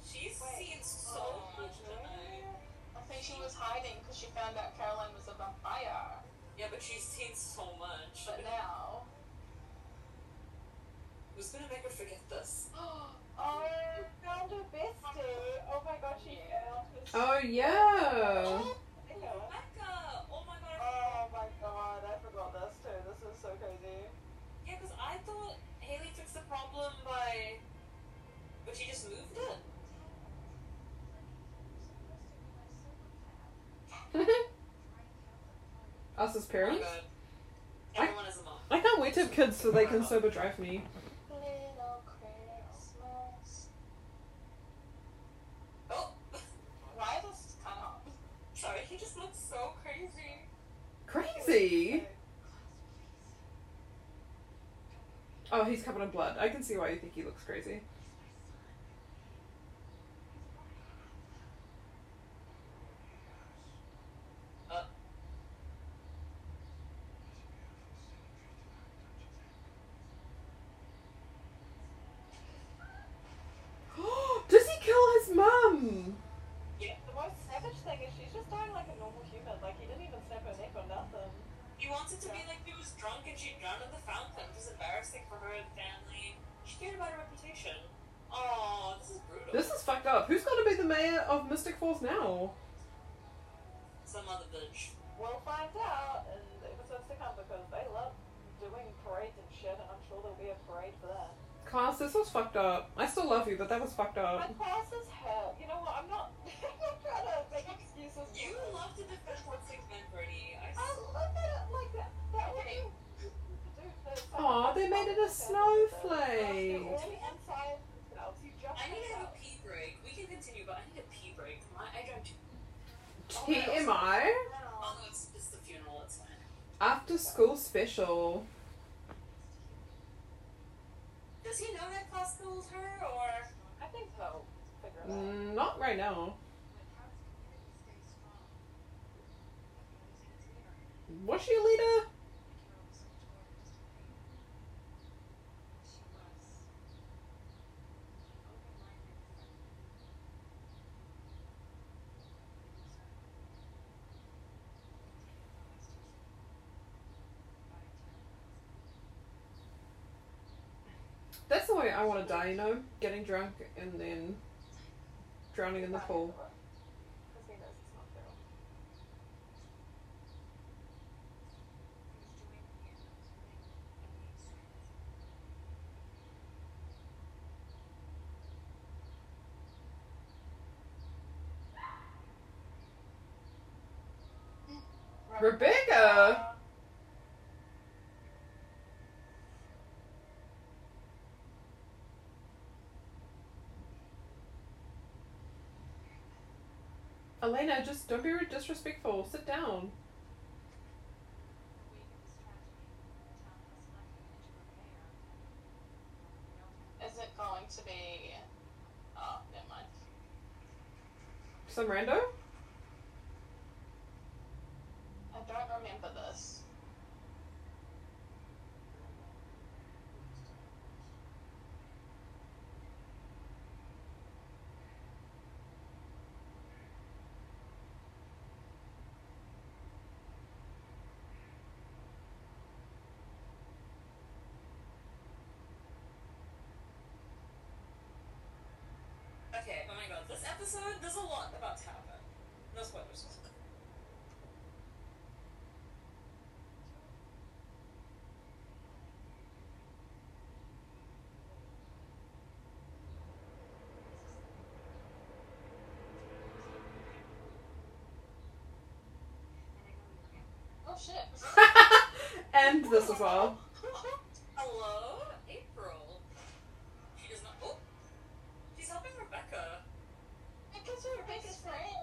She's Wait. seen so Oh, much tonight. I think she was hiding because she found out Caroline was a vampire. Yeah, but she's seen so much. But now. Who's gonna make her forget this? (gasps) Oh, found her bestie. Oh my god, she found her Oh yeah. Oh, But she just moved it. (laughs) Us as oh parents? I, I, can't wait to have kids so they can sober drive me. Oh, (laughs) why this Sorry, he just looks so crazy. Crazy? Oh, he's covered in blood. I can see why you think he looks crazy. Uh, (gasps) Does he kill his mum? Yeah, the most savage thing is she's just dying like a normal human. Like he didn't even snap her neck or nothing. he wants it to be like he was drunk and she drowned in the fountain, which is embarrassing for her and family. She cared about her reputation. Oh, this is brutal. This is fucked up. Who's going to be the mayor of Mystic Falls now? Some other bitch. We'll find out in the episodes to come because they love doing parades and shit, and I'm sure there'll be a parade for that. Klaus, this was fucked up. I still love you, but that was fucked My up. Klaus is hell. You know what? I'm not. I'm not trying to make excuses. for You this. love to defend Port Six Men, Bernie. I I love that. Like that. That would be. Aw, they made it a snowflake. All the inside else you just I need to have a out. pee break. We can continue, but I need a pee break. My, I drank too. TMI? Oh no, it's, it's the funeral. It's fine. After school special. Does he know that Klaus killed her, or I think so. Figure out. Mm, not right now. Was she a leader? That's the way I want to die, you know? Getting drunk and then drowning in the pool. Because he knows it's not fair. Rebekah! Elena, just don't be disrespectful. Sit down. Is it going to be? Oh, never mind. Some rando? I don't remember this. Okay? Oh my god, this episode there's a lot about to happen. No spoilers. Oh (laughs) shit. and this as well. Hello, April. She does not. Oh, she's helping Rebekah. Because we're best friends.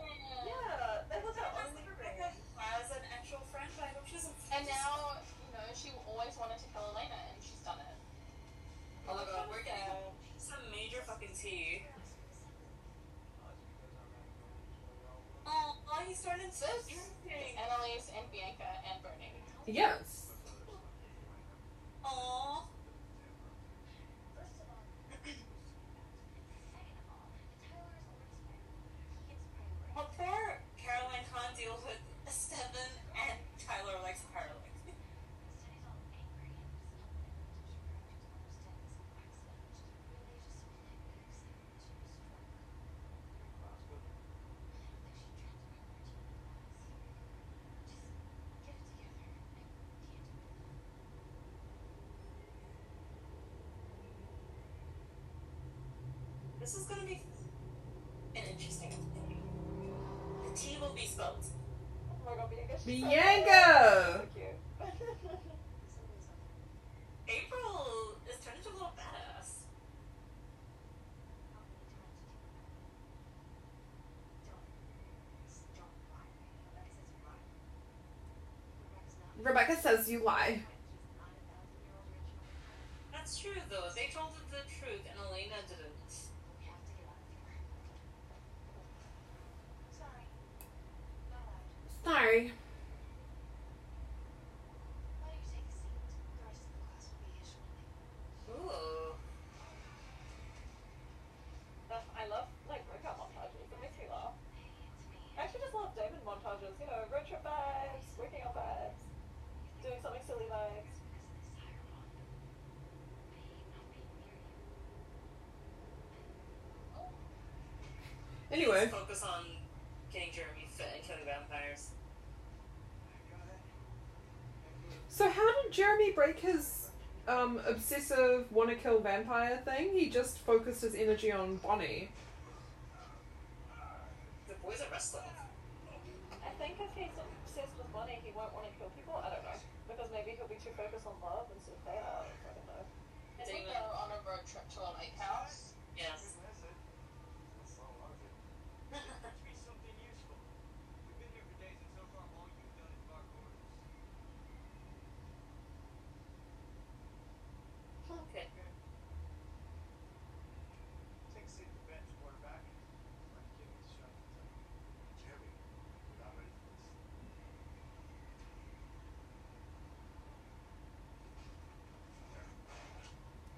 Yeah, that was our As only Rebekah friend. as an actual friend, but I hope she doesn't. And now, you know, she always wanted to kill Elena, and she's done it. Oh my god, we're getting some major fucking tea. Oh, oh, he started so This drinking. Annalise and Bianca and Bernie. Yes. Aww. This is going to be an interesting thing. The tea will be spilled. Oh my god, Bianca. Bianca! (laughs) April is turning into a little badass. Rebekah says you lie. That's true, though. Anyway, Focus on getting Jeremy fit and killing vampires. so how did Jeremy break his um, obsessive wanna kill vampire thing? He just focused his energy on Bonnie. The boys are wrestling. I think if he's obsessed with Bonnie, he won't want to kill people. I don't know. Because maybe he'll be too focused on love instead of pain. I don't know. I think they were on a road trip to a lake house. Yes. Teach me something useful. We've been here for days and so far all you've done is bark orders. okay. Take a seat at the bench, quarterback. Like Jimmy's shot. Jeremy, we're not ready for this.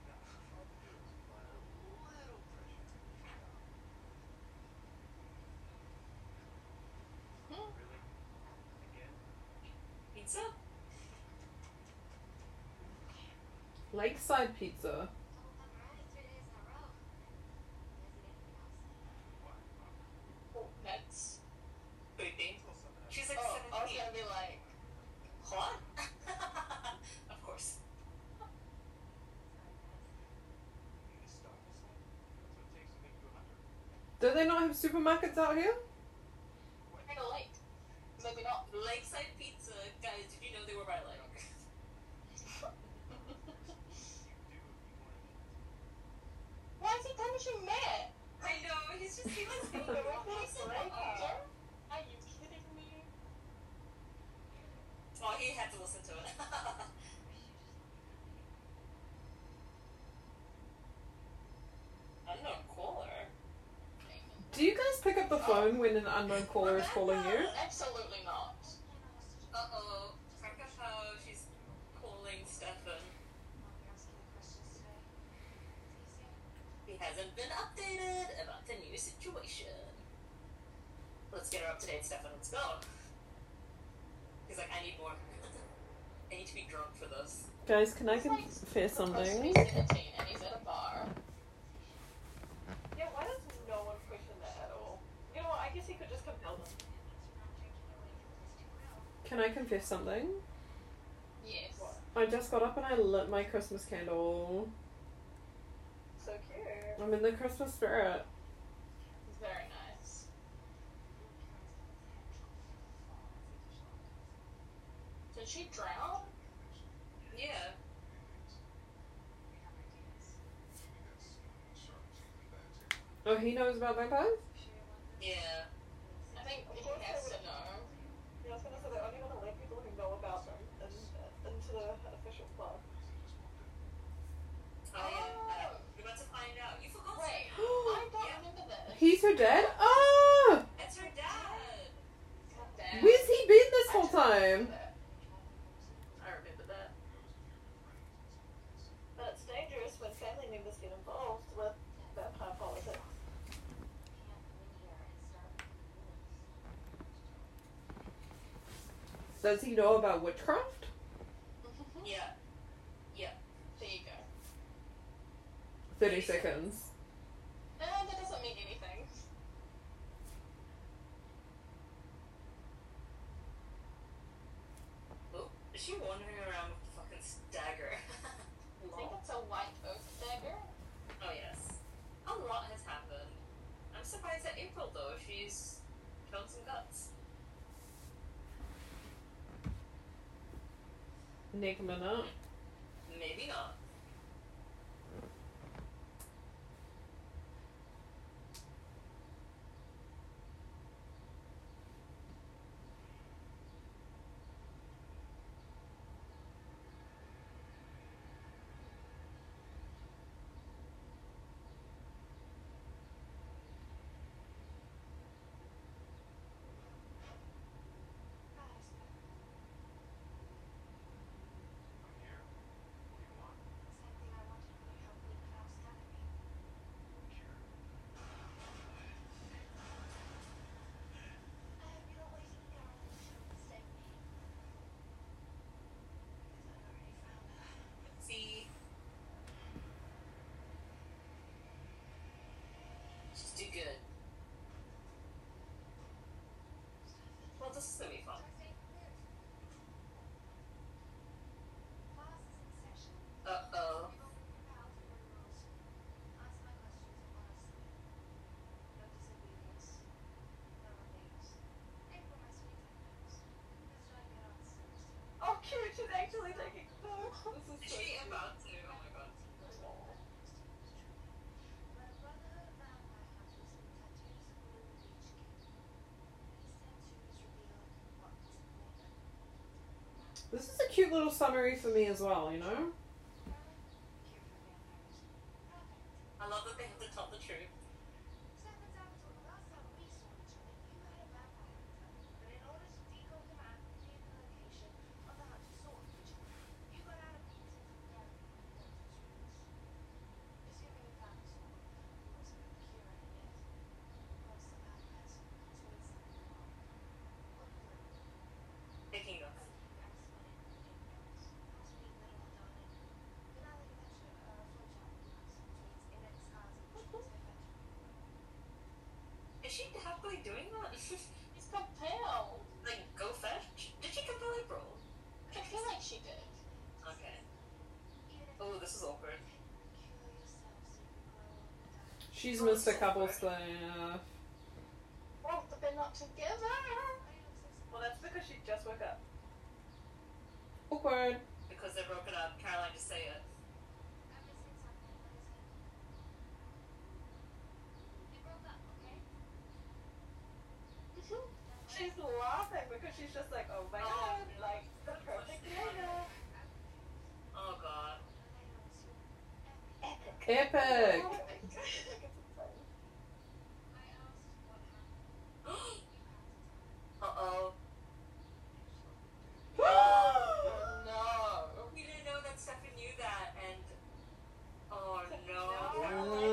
Now, all we do is apply a little pressure. Really? Again? Pizza? Lakeside Pizza. That's. Creepy. Pull something out. She's like Oh, I was gonna be like, What? (laughs) of course. You need to stop this thing. That's what it takes to make you a hunter. Do they not have supermarkets out here? kind of late. Maybe not. Lakeside Pizza. Guys, did you know they were by like? You do if you want to. Why is he punishing Matt? I know, he's just, he likes being Are wrong. you kidding me? Oh, he had to listen to it. (laughs) Unknown caller. Do you guys pick up the phone when an unknown caller is calling you? Absolutely not. Uh oh. Franca she's calling Stefan. He hasn't been updated about the new situation. Let's get her up to date, Stefan. Let's go. He's like, I need more. I need to be drunk for this. Guys, can I It's like confess to something? be 17 and he's at a bar. Yeah, why does no one question that at all? You know what? I guess he could just compel them. Can I confess something? Yes. What? I just got up and I lit my Christmas candle. So cute. I'm in the Christmas spirit. Very nice. Did she drown? Yeah. Oh, he knows about vampires? Yeah. I think Of he has to know. Yeah, I was gonna say they only want to let people who know about them in, into the official club. Oh, yeah. Ah. Uh, You're about to find out. You forgot. Wait. I don't remember this. He's her dad? Oh! It's her dad. Damn. Where's he been this I whole just remember time? that. I remember that. But it's dangerous when family members get involved with vampire politics. Does he know about witchcraft? Mm-hmm. Yeah. Yeah. There you go. 30 seconds. No, that doesn't mean anything. Oh, is she wandering around with the fucking dagger? I think it's a white oak dagger. oh yes. A lot has happened. I'm surprised at April though. She's shown some guts. Nick minute. Maybe not. Taking. Is she about to? Oh my god. This is a cute little summary for me as well, you know? I love that they have to tell the truth. Taking off. Is she happily doing that? (laughs) He's compelled. like, go fetch? Did she compel April? I feel like she did. Okay. Oh, this is awkward. She's oh, missed a couple stuff. Well, they're not together. Well, that's because she just woke up. Awkward. Because they're broken up. Caroline, just say it. She's laughing because she's just like, oh my Oh. god, like the perfect Lena. Oh god. Epic. Uh oh. oh no. We didn't know that Stefan knew that, and. Oh no.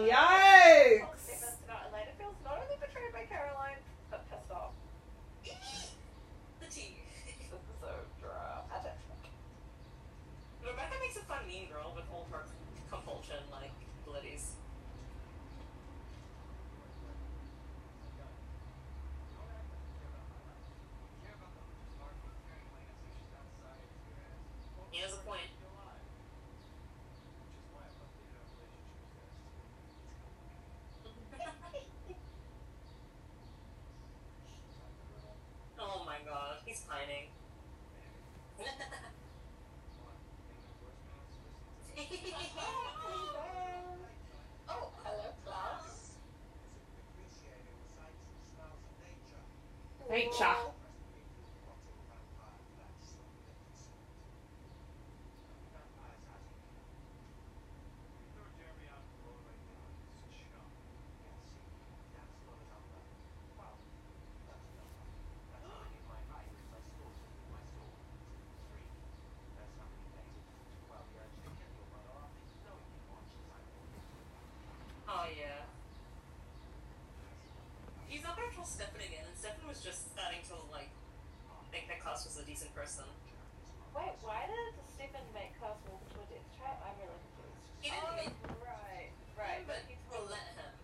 Yikes! Stefan tonight, Elena feels not only betrayed by Caroline, but pissed off. The tea. This is so dramatic. Rebekah makes a fun mean girl with all her compulsion, like, abilities. Point. (laughs) oh my god, he's pining. (laughs) Oh, hello, Klaus. Nature. Oh yeah. He's not gonna trust Stefan again, and Stefan was just starting to like think that Klaus was a decent person. Wait, why did Stefan make Klaus walk into a death trap? I'm really confused. He didn't oh, make right, right, but but he he will told let him.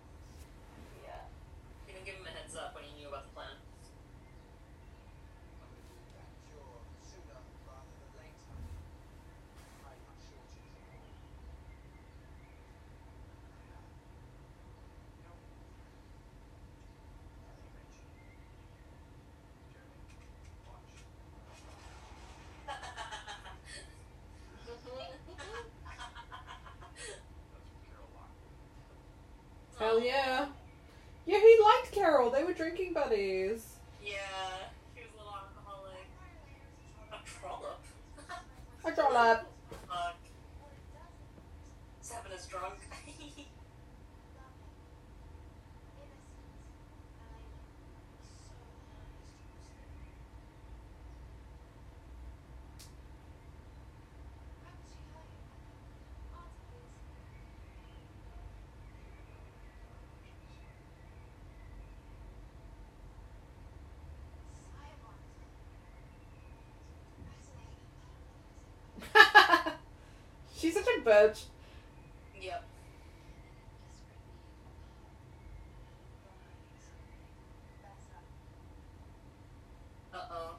yeah. He didn't give him a heads up when he knew about the plan. Hell yeah. Yeah, he liked Carol. They were drinking buddies. Yeah, he was a little alcoholic. A trollop. I draw up. Fuck. Stefan is drunk. She's such a bitch. yep. Uh oh.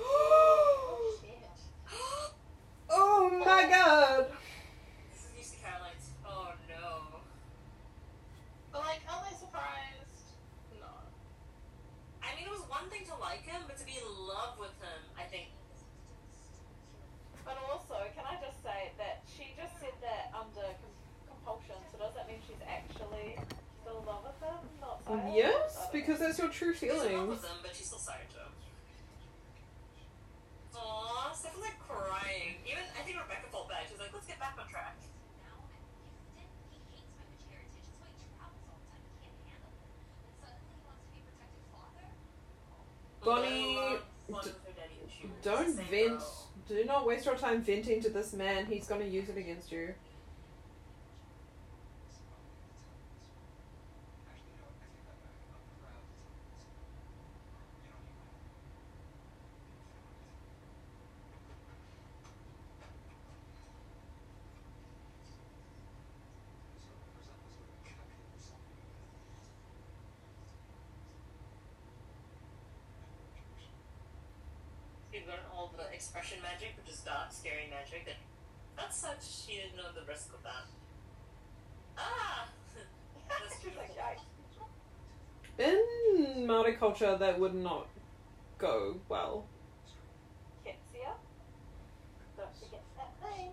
Oh, shit. oh my god. This is used to Caroline's. Oh no. But, like, am I surprised? No. I mean, it was one thing to like him, but to be in love with him, I think. I Yes, don't because know. that's your true She's in love feelings. with him, but she's still sorry to him. Aww, Steph was like crying. Even I think Rebekah felt bad. She's like, let's get back on track. now and he's he hates my rich heritage. That's why he travels all the time. He can't handle it. And suddenly he wants to be a protected father. Bonnie, d- with her daddy issues. Don't vent. Do not waste your time venting to this man. He's gonna use it against you. Actually, no, I take that back. I'm proud to tell you this. You don't need my So, present this with a copy of something. She learned all the expression magic, which is dark, scary magic. That that's such. She didn't know the risk of that. Ah. (laughs) That's She's (laughs) like, beautiful. In Maori culture, that would not go well. Qetsiyah. Don't forget that thing.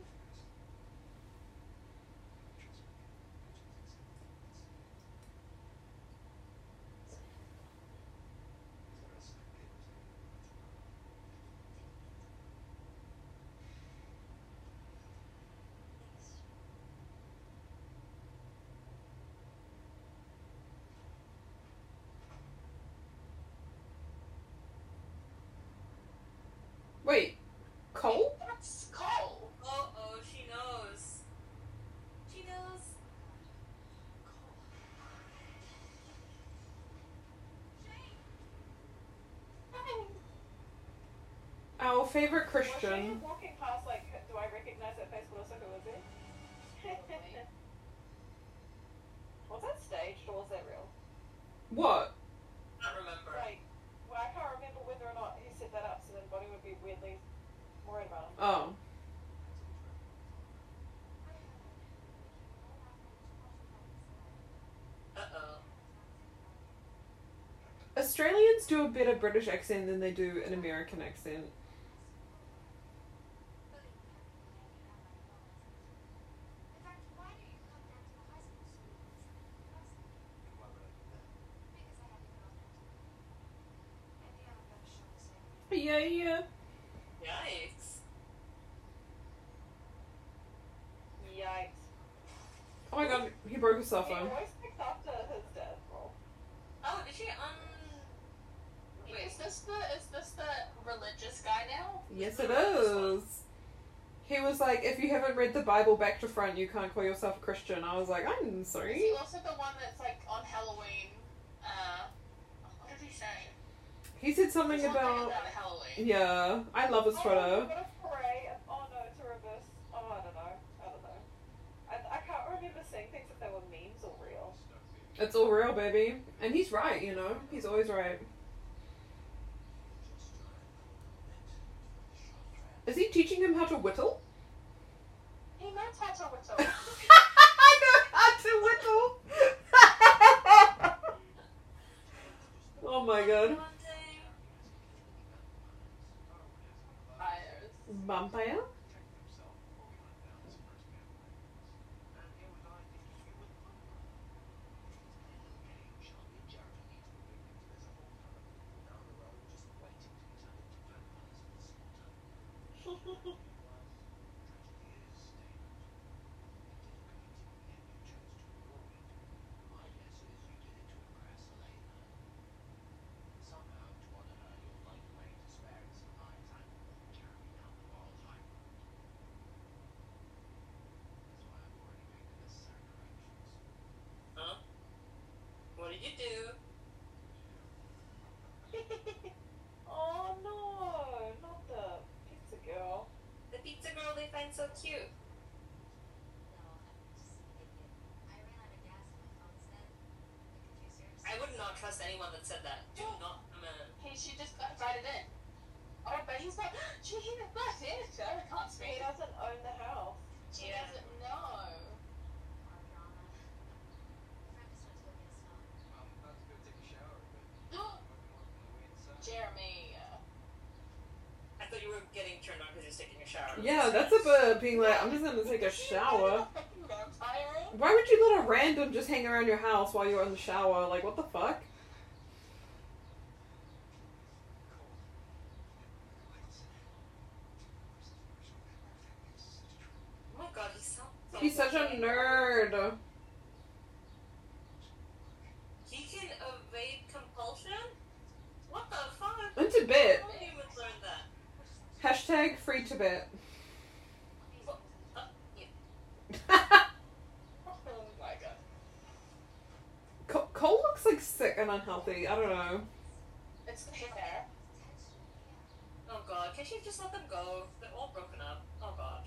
Wait, Kol? That's Kol. Oh oh, she knows. She knows. Our favorite Was she Christian. walking past like, do I recognize that face? But also, who is it? Probably. was that staged or was that real? What? Not remember. Like, well, I can't remember whether or not he set that up, so then Bonnie would be weirdly worried about him. Oh. Uh oh. Australians do a better British accent than they do an American accent. In fact, why do you come down to the high school so we can see you in person? And why would I do that? Because I had to get off that Maybe I'm gonna show the same. Yeah, yeah. Yikes. Yikes. Oh my god, he broke his cell He phone. always after his dad. Oh, did she um? Wait, is this the is this the religious guy now? Yes, it is. He was like, if you haven't read the Bible back to front, you can't call yourself a Christian. I was like, I'm sorry. Is sorry. he also the one that's like on Halloween? Uh, what did he say? He said something Something about. about Halloween. Yeah, I love his Oh, a foray. Oh no, it's a reverse. Oh, I don't know. I don't know. I, I can't remember seeing things if they were memes or real. It's all real, baby. And he's right, you know? He's always right. Is he teaching him how to whittle? He knows how to whittle. (laughs) I know how to whittle! (laughs) oh my god. Vampire? Somehow, to honor her, you'll find a way to spare us some high time Jeremy down the wall time. That's why I've already made the necessary corrections. Huh? What did you do? (laughs) oh no, not the pizza girl. The pizza girl they find so cute. I'm just an idiot. I ran out of gas and my phone said the diffuser. I would not trust anyone that said that. Do not. I'm a. He she just got invited in. Oh, but he's not. (gasps) She he got in. I can't He speak. doesn't own the house. She Yeah. doesn't know. More drama. My friend just went to go get a stone. I'm about to go take a shower, but I'm working on my way inside. Jeremy. uh, I thought you were getting turned on because you're taking a shower. Yeah, that's bit being like, I'm just gonna take a shower. (laughs) Why would you let a random just hang around your house while you're in the shower? Like, what the fuck? Oh my god, he's so. He's such a nerd. He can evade compulsion? What the fuck? In Tibet. How did you even learn that? Hashtag free Tibet. Uh, yeah. Oh my god. Co- Kol looks like sick. I don't know. It's hair. Oh god, can't you just let them go? They're all broken up. Oh god.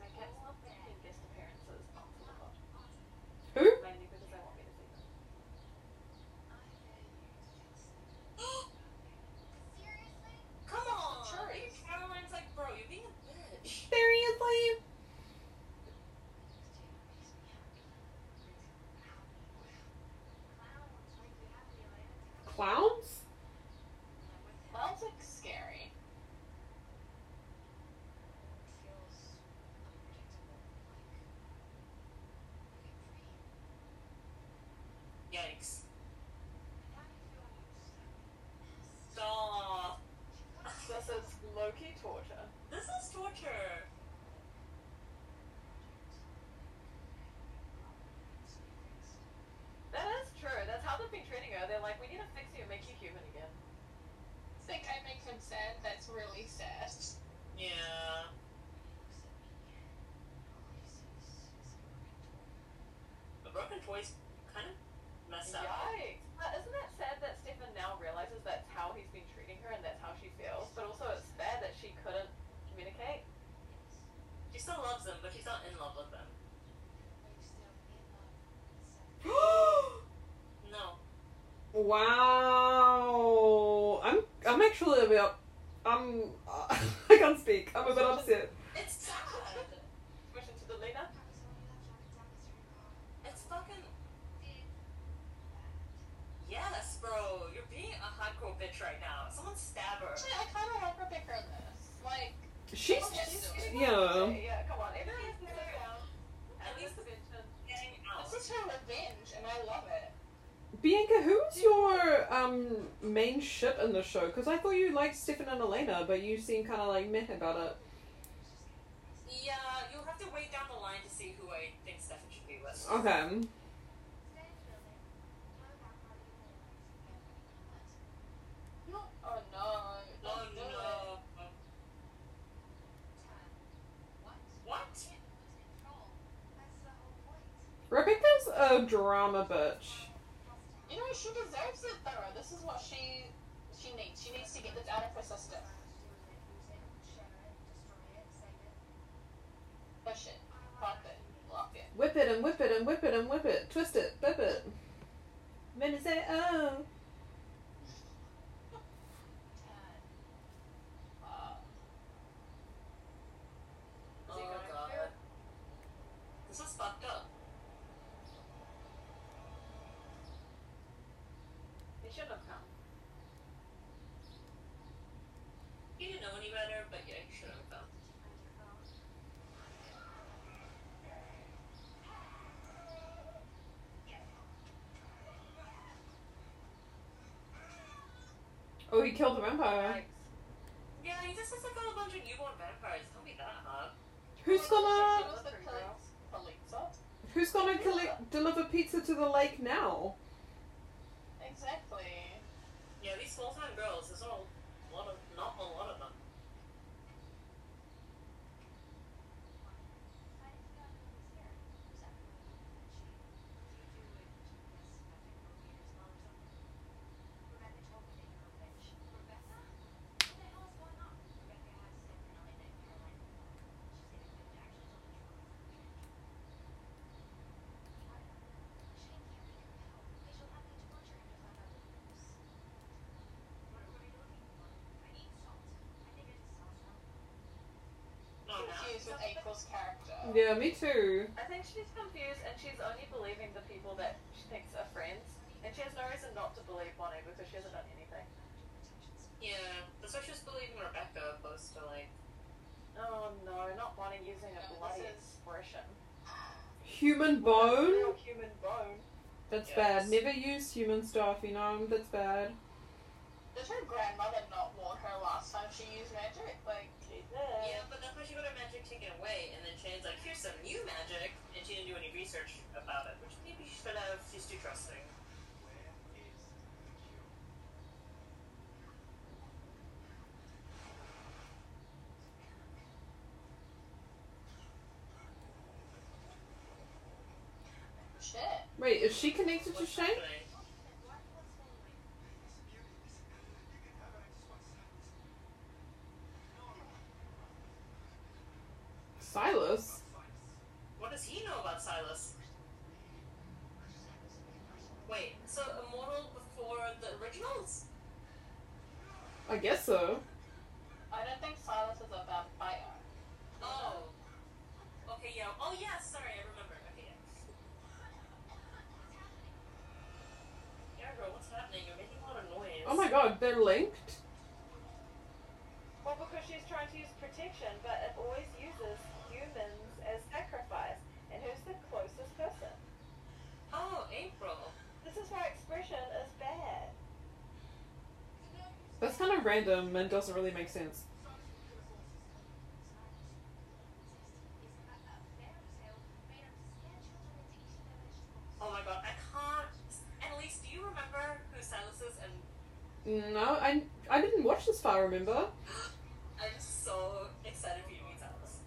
I can't stop thinking guest appearances onto the pod. Who? Mainly because I want me to see them. Come on! Sure. Even Caroline's like, bro, you're being a bitch. Seriously? Clowns? Sounds like scary. Yikes. Stop. This is low-key torture. This is torture. That is true. That's how they've been treating her. They're like, we need to fix you and make you human again. Think I make him sad? That's really sad. Yeah. The broken toy's kind of messed up. Yikes. But isn't that sad that Stefan now realizes that's how he's been treating her and that's how she feels? But also it's bad that she couldn't communicate. She still loves them, but she's not in love with them. (gasps) No. wow. I'm I'm actually a bit. I'm. (laughs) I can't speak. I'm a bit upset. It's sad. Mission to the leader. It's fucking. Yes, bro. You're being a hardcore bitch right now. Someone stab her. Actually, I kind of like her in this. Like, She's. She's- Yeah. Yeah, come on. Even if it's sit down. At At least least mention. Getting out. this is her revenge, and I love it. Bianca, who's your um main ship in the show? Because I thought you liked Stefan and Elena, but you seem kind of like meh about it. Yeah, you'll have to wait down the line to see who I think Stefan should be with. Okay. Oh no. Oh don't do it. no. What? Rebekah's a drama bitch. You know, she deserves it though. This is what she she needs. She needs to get this out of her system. Push it. Pop it. Lock it. Whip it and whip it and whip it and whip it. Twist it, whip it. Then you say, oh. Uh, Oh going god. This is fucked up. Shouldn't have come. He didn't know any better, but yeah, he should have come. Oh, he killed the vampire. Yeah, he just looks like a bunch of newborn vampires. Don't be that hot. Who's gonna was the police. Police. Who's gonna collect, deliver pizza to the lake now? Exactly. Small town girls, there's not a lot of, not a lot of them. No, no. Confused with April's character. Yeah, me too. I think she's confused and she's only believing the people that she thinks are friends. And she has no reason not to believe Bonnie because she hasn't done anything. Yeah, that's why she was believing Rebekah opposed to like. Oh no, not Bonnie using a No, bloody expression. Human bone? Real human bone. That's Yes. bad. Never use human stuff, you know? That's bad. Did her grandmother not warn her last time she used magic? Like, She did. Yeah, but that's why she got her magic taken away, and then Shane's like, here's some new magic, and she didn't do any research about it, which maybe she should have. She's too trusting. Where is the cure? shit. Wait, is she connected to Shane? happening? Silas? What does he know about Silas? Wait, so immortal before the originals? I guess so. I don't think Silas is a vampire. Oh. Okay, yeah. Oh, yeah, sorry, I remember. Okay, yeah. Yeah, girl, what's happening? You're making a lot of noise. Oh my god, they're linked? Well, because she's trying to use protection, but it always uses humans as sacrifice. And who's the closest person? Oh, April. This is why expression is bad. That's kind of random and doesn't really make sense. Oh my god, I can't. Annalise, do you remember who Silas is? And No, I, I didn't watch this far, remember? I'm so excited for you to meet Silas.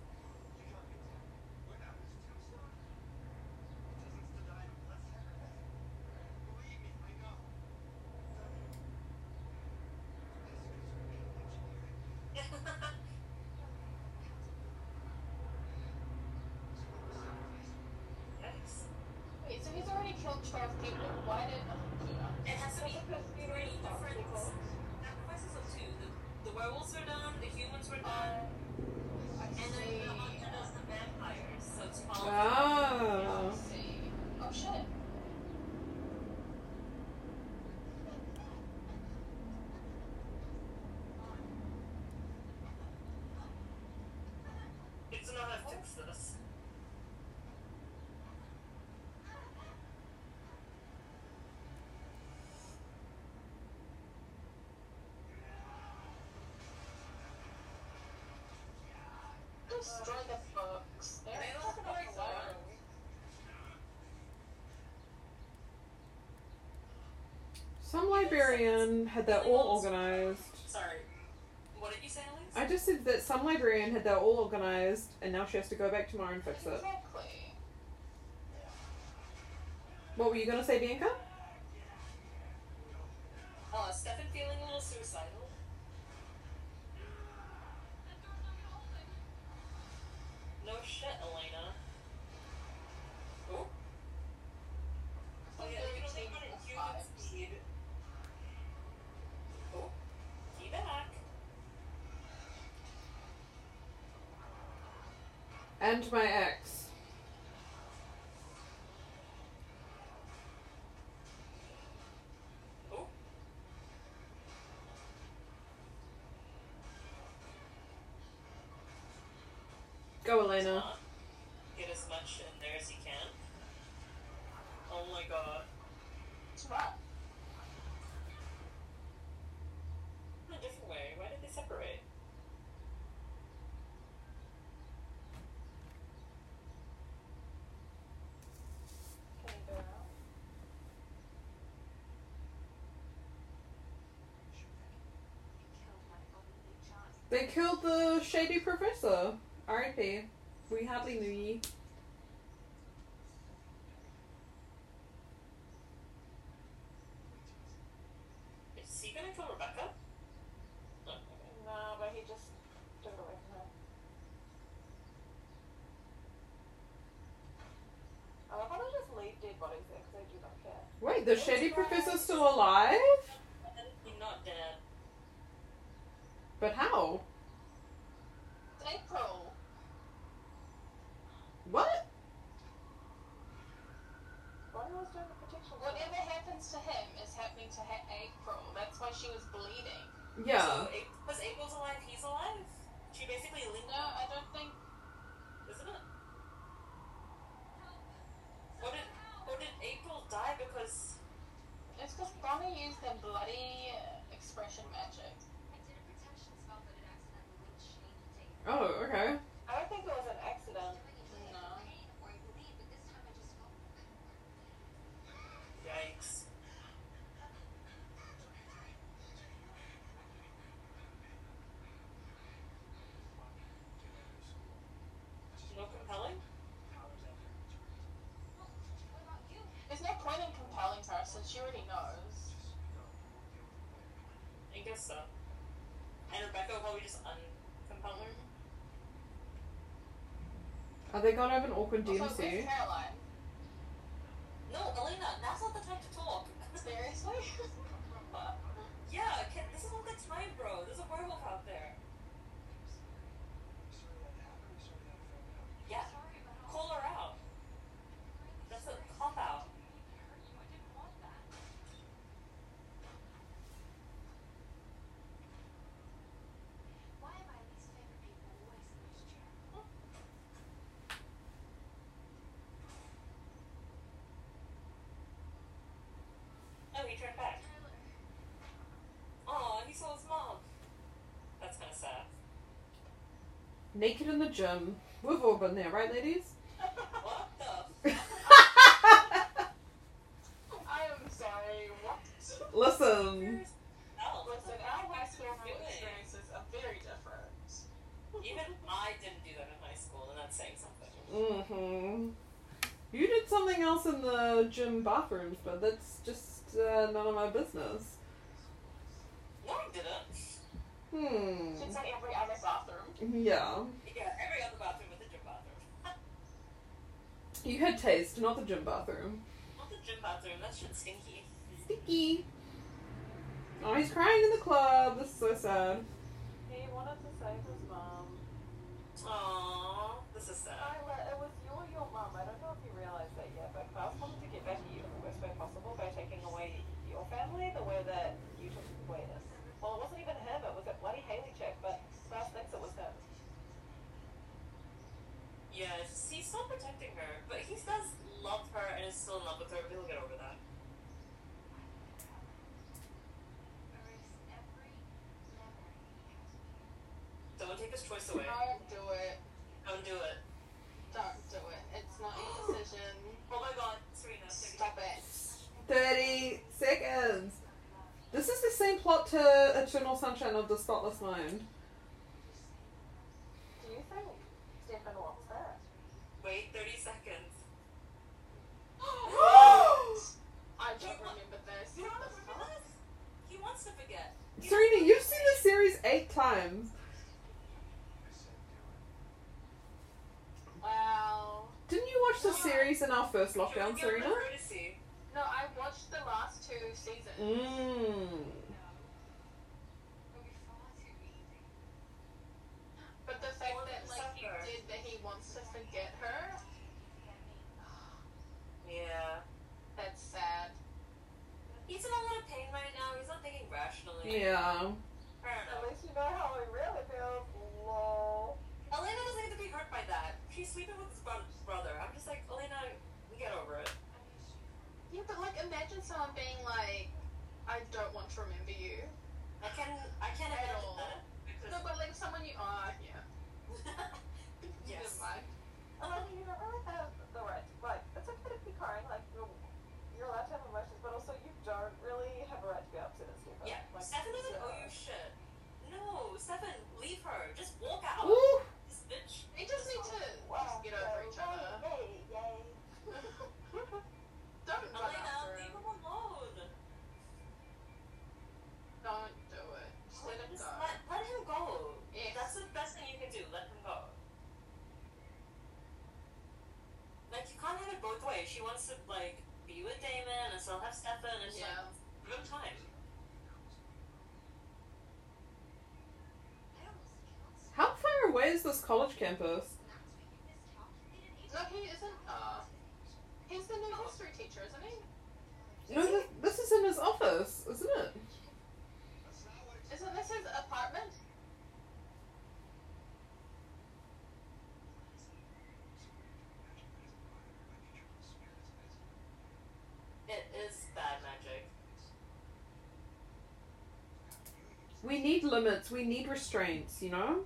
Yikes. Wait, so he's already killed 12 people. Why did. It has to be Because we three already thought different people- sacrifices of two. The, the werewolves were done, the humans were done, Uh, and then the hunter does the vampires. So it's all. I see. Oh shit. It's not how to fix this. Destroy the books. They're They don't the. Some librarian had that all organized. Sorry. What did you say, Elise? I just said that some librarian had that all organized and now she has to go back tomorrow and fix it. Exactly. What were you gonna say, Bianca? Uh, Stefan feeling a little suicidal. No shit, Elena. Oh. Oh yeah, you don't think about it human speed. Oh. Be back. And my ex. Oh. Go, Elena. Get as much in there as you can. Oh my god. It's rough. In a different way. Why did they separate? Can you go out? They killed the shady professor. R.I.P. We hardly knew ye. Is he gonna kill Rebekah? No. okay. No, but he just took it away from her. I love how they just leave dead bodies there because they do not care. Wait, the shady professor's still alive? He's not dead. But how? April. What? Bonnie was doing the protection. Whatever happens to him is happening to April. That's why she was bleeding. Yeah. So, A- was April's alive? He's alive? She basically linked No, I I guess so. And Rebekah will probably just uncompel her. Are they gonna have an awkward Also, DMC? where's Caroline? No, Elena, now's not the time to talk. Seriously? yeah, Ken, this is not the time, bro. There's a werewolf out there. Sorry that happened. Sorry that I found out. Yeah, Sorry about all call her out. That's a cop out. hurt you. I didn't want that. Why am I least favorite people always in this chair? Oh, he turned back. Tyler. Oh, he saw his mom. That's kind of sad. Naked in the gym. We've all been there, right, ladies? What the? (laughs) I am sorry, what? Listen. Oh, Listen, our high school Doing. experiences are very different. Even I didn't do that in high school, and that's saying something. Mm-hmm. You did something else in the gym bathrooms, but that's just uh, none of my business. No, I didn't. Hmm. She's in every other bathroom. Yeah. Yeah, every other bathroom was the gym bathroom. You had taste, not the gym bathroom. Not the gym bathroom. That shit's stinky. Sticky. Oh, he's crying in the club. This is so sad. He wanted to save his mom. Aww, this is sad. Tyler, it was you or your mom. I don't know if you realise that yet, but Klaus wanted to get back at you in the worst way possible by taking away your family the way that you took away. Well, it wasn't even him, it was that bloody Hayley chick, but Klaus thinks it was him. Yeah, just, he's still protecting her, but he does love her and is still in love with her. But he'll get over that. Erase every memory he has with you. Don't take his choice away. Don't do it. Don't do it. Don't do it. It's not your decision. (gasps) Oh my god, Serena. Stop it. 30 seconds. This is the same plot to Eternal Sunshine of the Spotless Mind. Do you think Stefan wants that? Wait 30 seconds. (gasps) I don't remember this. You don't remember this? He wants to forget. He Serena, you've seen the series eight times. I said do it. Wow. Didn't you watch the series in our first lockdown, Serena? the courtesy? No, I watched the last two seasons. Mmm. It'll be far too easy. But the fact that like he did that he wants to forget her, Yeah. that's sad. He's in a lot of pain right now. He's not thinking rationally. Yeah. Fair At enough. least you know how he really feels. Lol. Elena doesn't get to be hurt by that. She's sleeping with his brother. I'm just like, Elena, we get over it. I miss you. Yeah, but like imagine someone being like, I don't want to remember you. I can, I can't At imagine all. that. No, but like someone you are, yeah. (laughs) yes. Never mind. Elena, you don't really have the right. Like, it's okay to be crying. Like, you're, you're allowed to have emotions, but also you don't really have a right to be upset at Stefan. Yeah. Like, Stefan doesn't so- owe you shit. No, Stefan, leave her. Just walk out. Ooh. This bitch. They just need to Wow. just get over each other. Yay, yay. Don't run Elena, after leave him. him alone. Don't do it. Just let him Just go. let, let him go. Yes. That's the best thing you can do. Let him go. Like you can't have it both ways. She wants to like be with Damon and still have Stefan and Yeah. like give him time. I almost killed How far away is this college campus? Not taking this No, he isn't. Uh, he's the new history teacher, isn't he? No, this, this is in his office, isn't it? That's not what it's Isn't this his apartment? It is bad magic. We need limits. We need restraints. You know.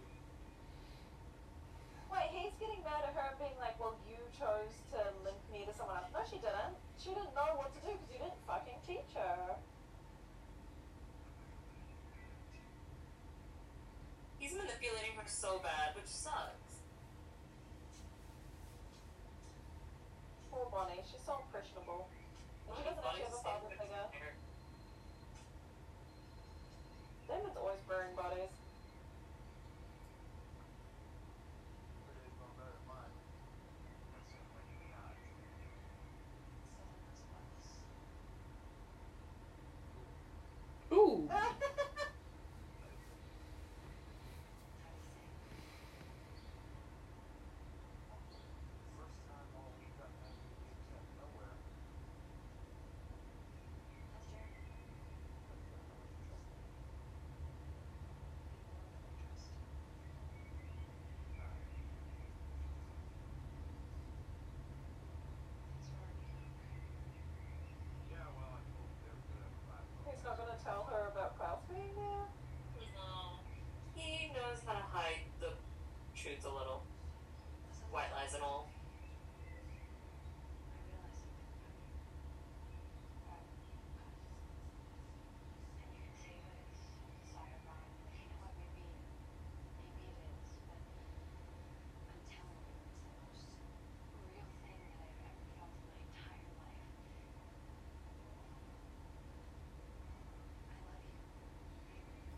Wait, he's getting mad at her and being like, well, you chose to link me to someone else. No, she didn't. She didn't know what to do because you didn't fucking teach her. He's manipulating her so bad, which sucks. Poor Bonnie, she's so impressionable. She doesn't actually have a father figure. It's always wearing bodies.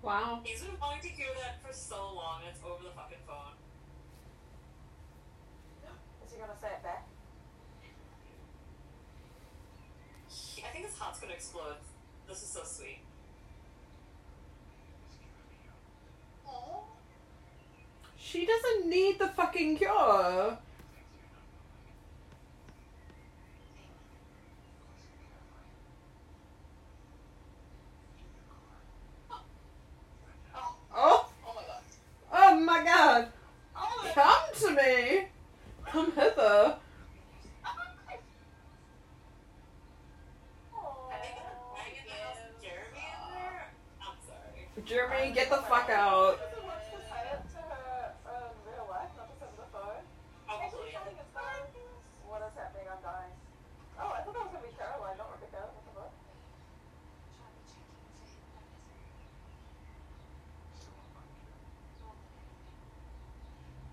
Wow. He's been wanting to hear that for so long. It's over the fucking phone. Is he gonna say it back? He- I think his heart's gonna explode. This is so sweet. Aw. She doesn't need the fucking cure. Oh, Oh, oh my god. oh my god. Oh Come to me. Come hither. I think I'm crying in the house with Jeremy in there. I'm sorry. Jeremy, get the fuck out. She wants to say it to her um, real life, not just over the phone. Probably. I think it's fine. What is happening? I'm dying. Oh, I thought that was gonna be Caroline, not Rebekah. What the fuck? Try to check in for him Still on bike.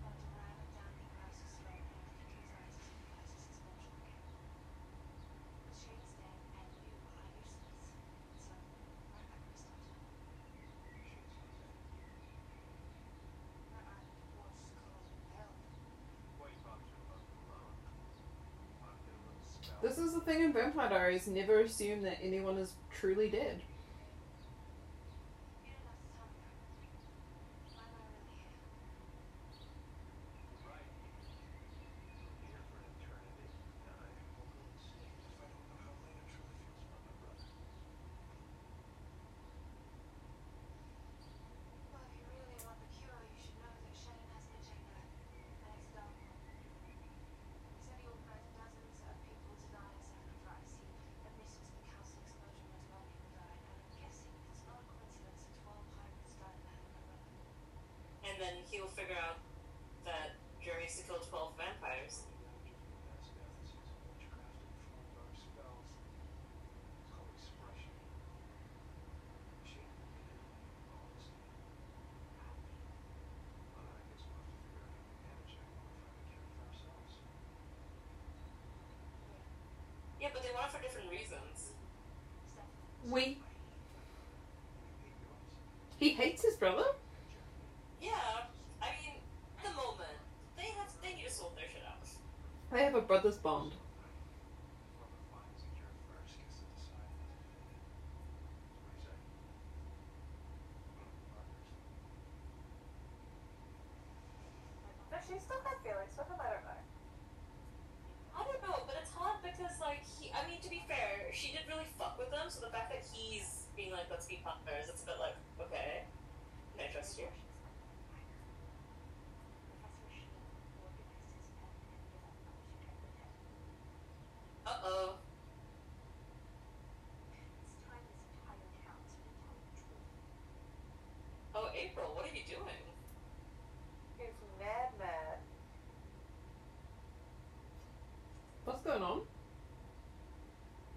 Dr. Ryan Danny Gross is slow and computerized supervises his mental care. With Shane's dead and you are useless. So, right back where we started. That island was called Hell. Well, you probably should have left it alone. Might get a little spell. This is the thing in Vampire Diaries. Never assume that anyone is truly dead. You know that's the time ago. Why am I really here? Right. We're here for an eternity. And I will go and see if I don't know how Elena truly feels about my brother. Well, if you really want the cure, you should know that Shannon has an agenda, and it's a dark one. He said he organized dozens of people to die in sacrifice. He admitted to the council explosion where 12 people died, and I'm guessing it's not a coincidence that 12 hybrids died in the hand of my brother. And then he'll figure out that Jeremy used to kill 12 vampires. Mass death is using witchcraft to perform dark spells. It's called expression. She ain't gonna get it, honestly. Well, I guess we'll have to figure out how to manage it when we find a cure for ourselves. Yeah, but they want it for different reasons. We. He hates his brother? Yeah, I mean, at the moment, they have they need to sort their shit out. They have a brother's bond. Whoever finds a cure first gets to decide if it's definitive. What do you say? Partners? Does she still have feelings for him? I don't know. I don't know, but it's hard because like he. I mean, to be fair, she did really fuck with him. So the fact that he's being like, "Let's be partners," it's a bit like, okay, can I trust you? Uh oh. It's time this entire townsman told the truth. Oh, April, what are you doing? He's mad, mad. What's going on?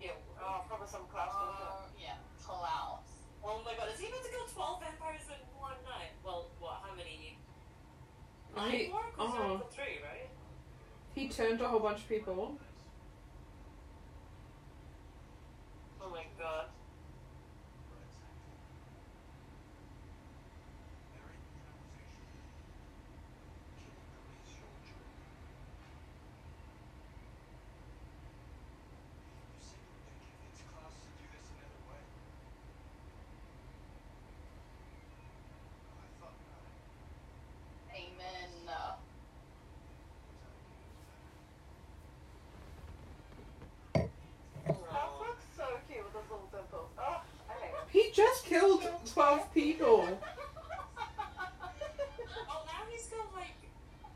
Yeah. Oh, probably some Klaus Uh, yeah, Klaus. Oh my god, is he about to kill 12 vampires in one night? Well, what, how many? Oh, Nine more? Because oh. killed three, right? He turned a whole bunch of people. Oh my god. Amen. Uh, Klaus looks so cute with those little dimples. Oh, I hate him. He just killed 12 people. (laughs) Oh, now he's like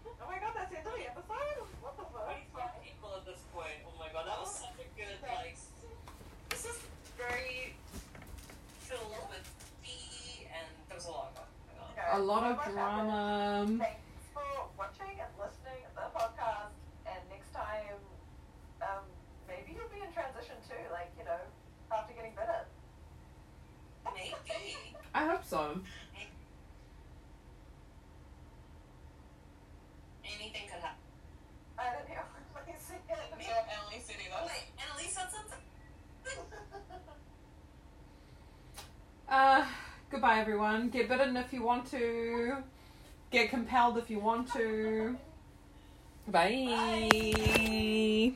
Oh my god, that's the end of the episode? What the fuck? 25 people at this point. Oh my god, that was such a good, like. This is very filled with tea, and there was a lot oh going A lot of much happened. drama. Thanks for watching and listening to the podcast. And next time, um, maybe you'll be in transition too, like, you know, after getting better. Maybe. I hope so. Anything could happen. I didn't hear what you said. me and Emily sitting though. Wait, Annalise said something. (laughs) Uh, goodbye. Goodbye, everyone. Get bitten if you want to. Get compelled if you want to. Bye. Bye.